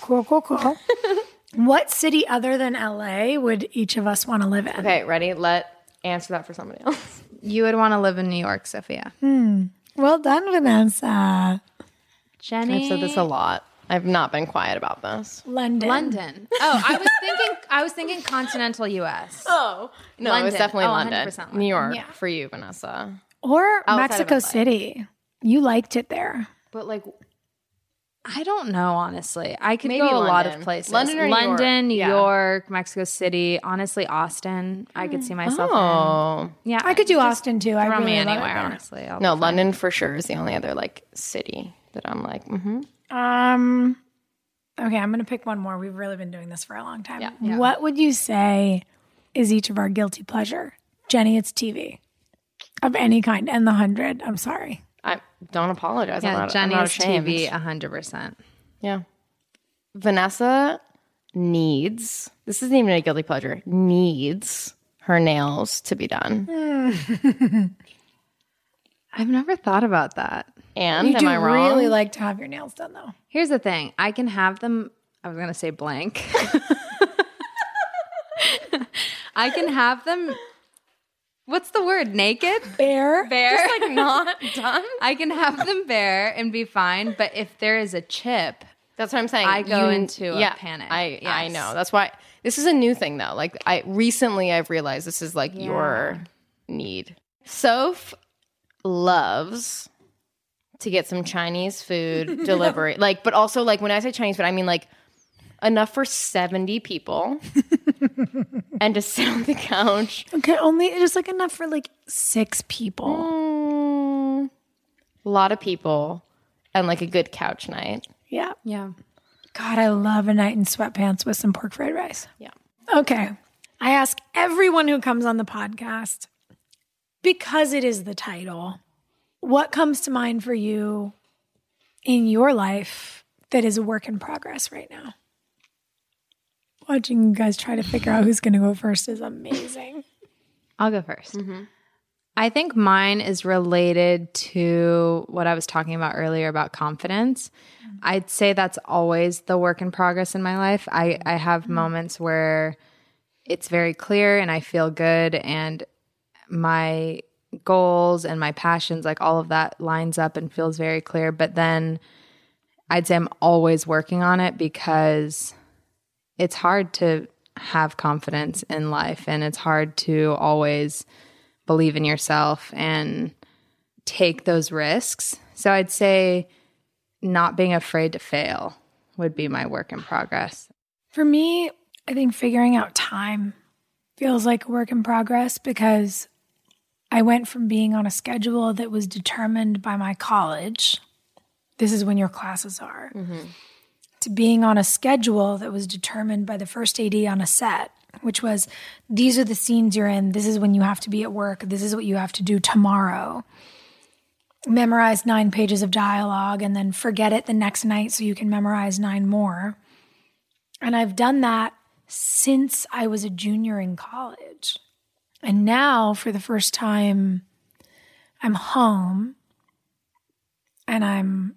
Cool, cool, cool. what city other than LA would each of us want to live in? Okay, ready? Let answer that for somebody else. You would want to live in New York, Sophia. Well done, Vanessa. Jenny, I've said this a lot. I've not been quiet about this. London. London. Oh, I was thinking. I was thinking continental U.S. Oh no, it was definitely Oh, London, 100% New York Yeah. for you, Vanessa. Or Outside Mexico City. You liked it there. But like, I don't know, honestly. I could Maybe go a lot of places. London or New York? New Yeah. York, Mexico City. Honestly, Austin. I could see myself. in. oh Yeah, I could do Austin too. I Throw really me love it anywhere, honestly. I'll no. London for sure is the only other like city that I'm like, mm-hmm. Um. Okay, I'm gonna pick one more. We've really been doing this for a long time. Yeah. What would you say is each of our guilty pleasure? Jenny, it's TV of any kind, and the hundred. I'm sorry. I don't apologize. I'm Yeah, not, I'm not Jenny's ashamed. TV, hundred percent. Yeah. Vanessa needs, this isn't even a guilty pleasure, needs her nails to be done. I've never thought about that. And You am do I wrong? really like to have your nails done, though. Here's the thing: I can have them. I was gonna say blank. I can have them. What's the word? Naked, Bare? bare. Just like not done. I can have them bare and be fine. But if there is a chip, That's what I'm saying. I go into a panic. I I know. That's why this is a new thing though. Like I recently I've realized this is like your need. Soph loves to get some Chinese food delivery. Like, but also like when I say Chinese food, I mean like enough for 70 people and to sit on the couch. Okay, only just like enough for like six people. Mm, a lot of people and like a good couch night. Yeah. yeah, God, I love a night in sweatpants with some pork fried rice. Yeah. Okay. I ask everyone who comes on the podcast because it is the title. What comes to mind for you in your life that is a work in progress right now? Watching you guys try to figure out who's going to go first is amazing. I'll go 1st mm-hmm. I think mine is related to what I was talking about earlier about confidence. Mm-hmm. I'd say that's always the work in progress in my life. I, I have mm-hmm. moments where it's very clear and I feel good and my goals and my passions, like all of that lines up and feels very clear. But then I'd say I'm always working on it because it's hard to have confidence in life and it's hard to always believe in yourself and take those risks. So I'd say not being afraid to fail would be my work in progress. For me, I think figuring out time feels like a work in progress because I went from being on a schedule that was determined by my college. This is when your classes are. Mm-hmm. To being on a schedule that was determined by the first AD on a set, which was these are the scenes you're in. This is when you have to be at work. This is what you have to do tomorrow. Memorize nine pages of dialogue and then forget it the next night so you can memorize nine more. And I've done that since I was a junior in college. And now, for the first time, I'm home and I'm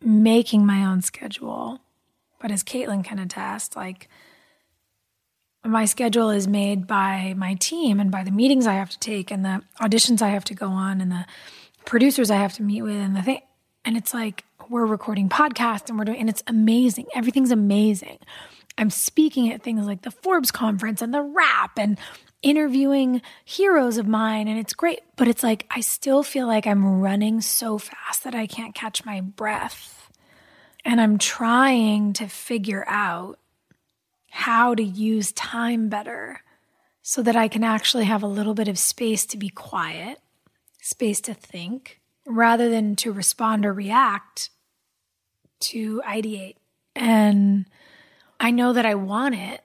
making my own schedule. But as Caitlin can attest, like my schedule is made by my team and by the meetings I have to take and the auditions I have to go on and the producers I have to meet with and the thing. And it's like we're recording podcasts and we're doing, and it's amazing. Everything's amazing. I'm speaking at things like the Forbes conference and the rap, and interviewing heroes of mine and it's great. But it's like, I still feel like I'm running so fast that I can't catch my breath. And I'm trying to figure out how to use time better so that I can actually have a little bit of space to be quiet, space to think, rather than to respond or react, to ideate. And I know that I want it,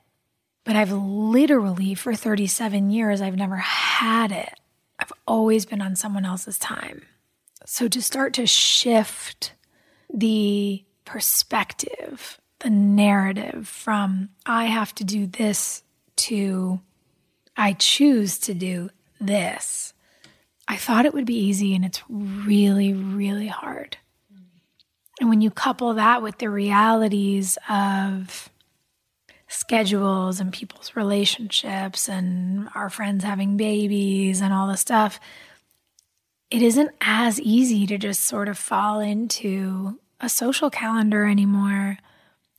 but I've literally, for 37 years, I've never had it. I've always been on someone else's time. So to start to shift the perspective, the narrative from I have to do this to I choose to do this. I thought it would be easy and it's really, really hard. And when you couple that with the realities of schedules and people's relationships and our friends having babies and all the stuff, it isn't as easy to just sort of fall into a social calendar anymore.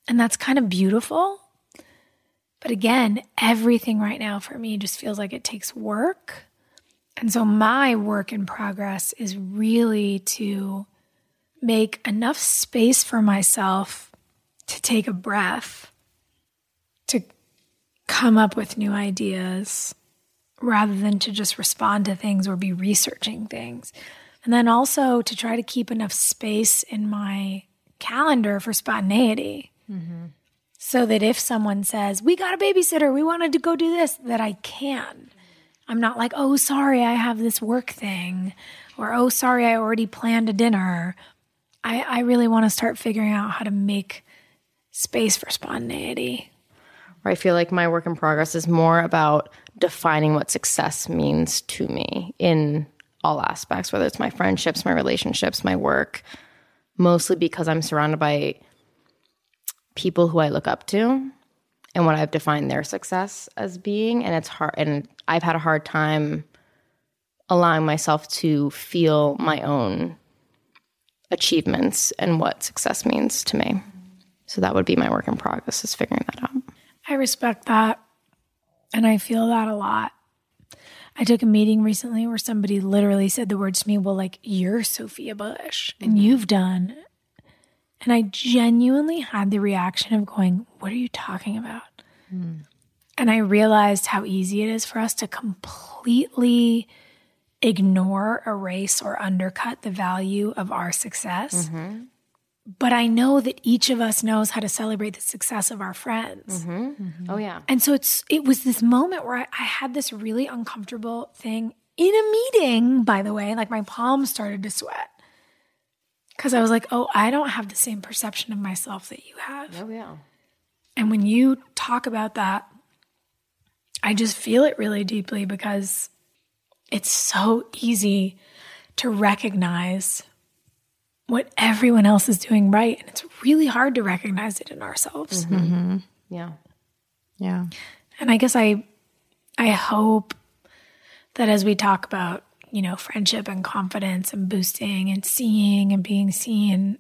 And that's kind of beautiful. But again, everything right now for me just feels like it takes work. And so my work in progress is really to make enough space for myself to take a breath, to come up with new ideas rather than to just respond to things or be researching things. And then also to try to keep enough space in my calendar for spontaneity. Mm-hmm. So that if someone says, We got a babysitter, we wanted to go do this, that I can. I'm not like, Oh, sorry, I have this work thing, or Oh, sorry, I already planned a dinner. I, I really want to start figuring out how to make space for spontaneity. I feel like my work in progress is more about defining what success means to me in all aspects, whether it's my friendships, my relationships, my work, mostly because I'm surrounded by people who I look up to and what I've defined their success as being. And it's hard, and I've had a hard time allowing myself to feel my own achievements and what success means to me. So that would be my work in progress is figuring that out. I respect that. And I feel that a lot. I took a meeting recently where somebody literally said the words to me, Well, like, you're Sophia Bush and you've done. And I genuinely had the reaction of going, What are you talking about? Mm. And I realized how easy it is for us to completely ignore, erase, or undercut the value of our success. Mm-hmm. But I know that each of us knows how to celebrate the success of our friends. Mm-hmm. Mm-hmm. Oh yeah. And so it's it was this moment where I, I had this really uncomfortable thing in a meeting. By the way, like my palms started to sweat because I was like, "Oh, I don't have the same perception of myself that you have." Oh yeah. And when you talk about that, I just feel it really deeply because it's so easy to recognize what everyone else is doing right. And it's really hard to recognize it in ourselves. Mm-hmm. Mm-hmm. Yeah. Yeah. And I guess I I hope that as we talk about, you know, friendship and confidence and boosting and seeing and being seen,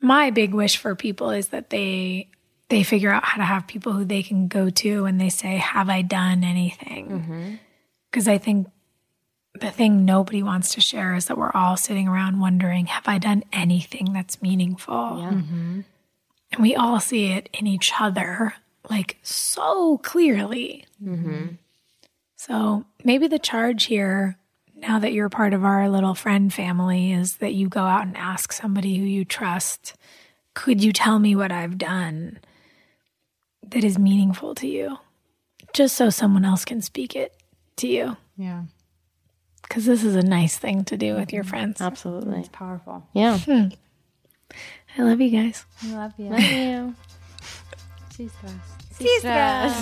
my big wish for people is that they they figure out how to have people who they can go to and they say, "Have I done anything?" Because mm-hmm. I think the thing nobody wants to share is that we're all sitting around wondering, have I done anything that's meaningful? Yeah. Mm-hmm. And we all see it in each other, like so clearly. Mm-hmm. So maybe the charge here, now that you're part of our little friend family, is that you go out and ask somebody who you trust, could you tell me what I've done that is meaningful to you? Just so someone else can speak it to you. Yeah because this is a nice thing to do with your friends. Absolutely. It's powerful. Yeah. Hmm. I love you guys. I love you. Love you. Sistras.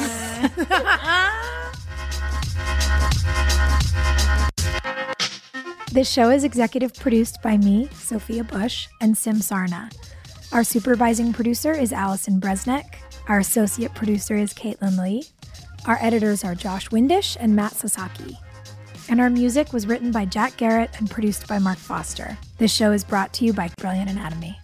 this show is executive produced by me, Sophia Bush, and Sim Sarna. Our supervising producer is Allison Bresnick. Our associate producer is Caitlin Lee. Our editors are Josh Windish and Matt Sasaki and our music was written by Jack Garratt and produced by Mark Foster. This show is brought to you by Brilliant Anatomy.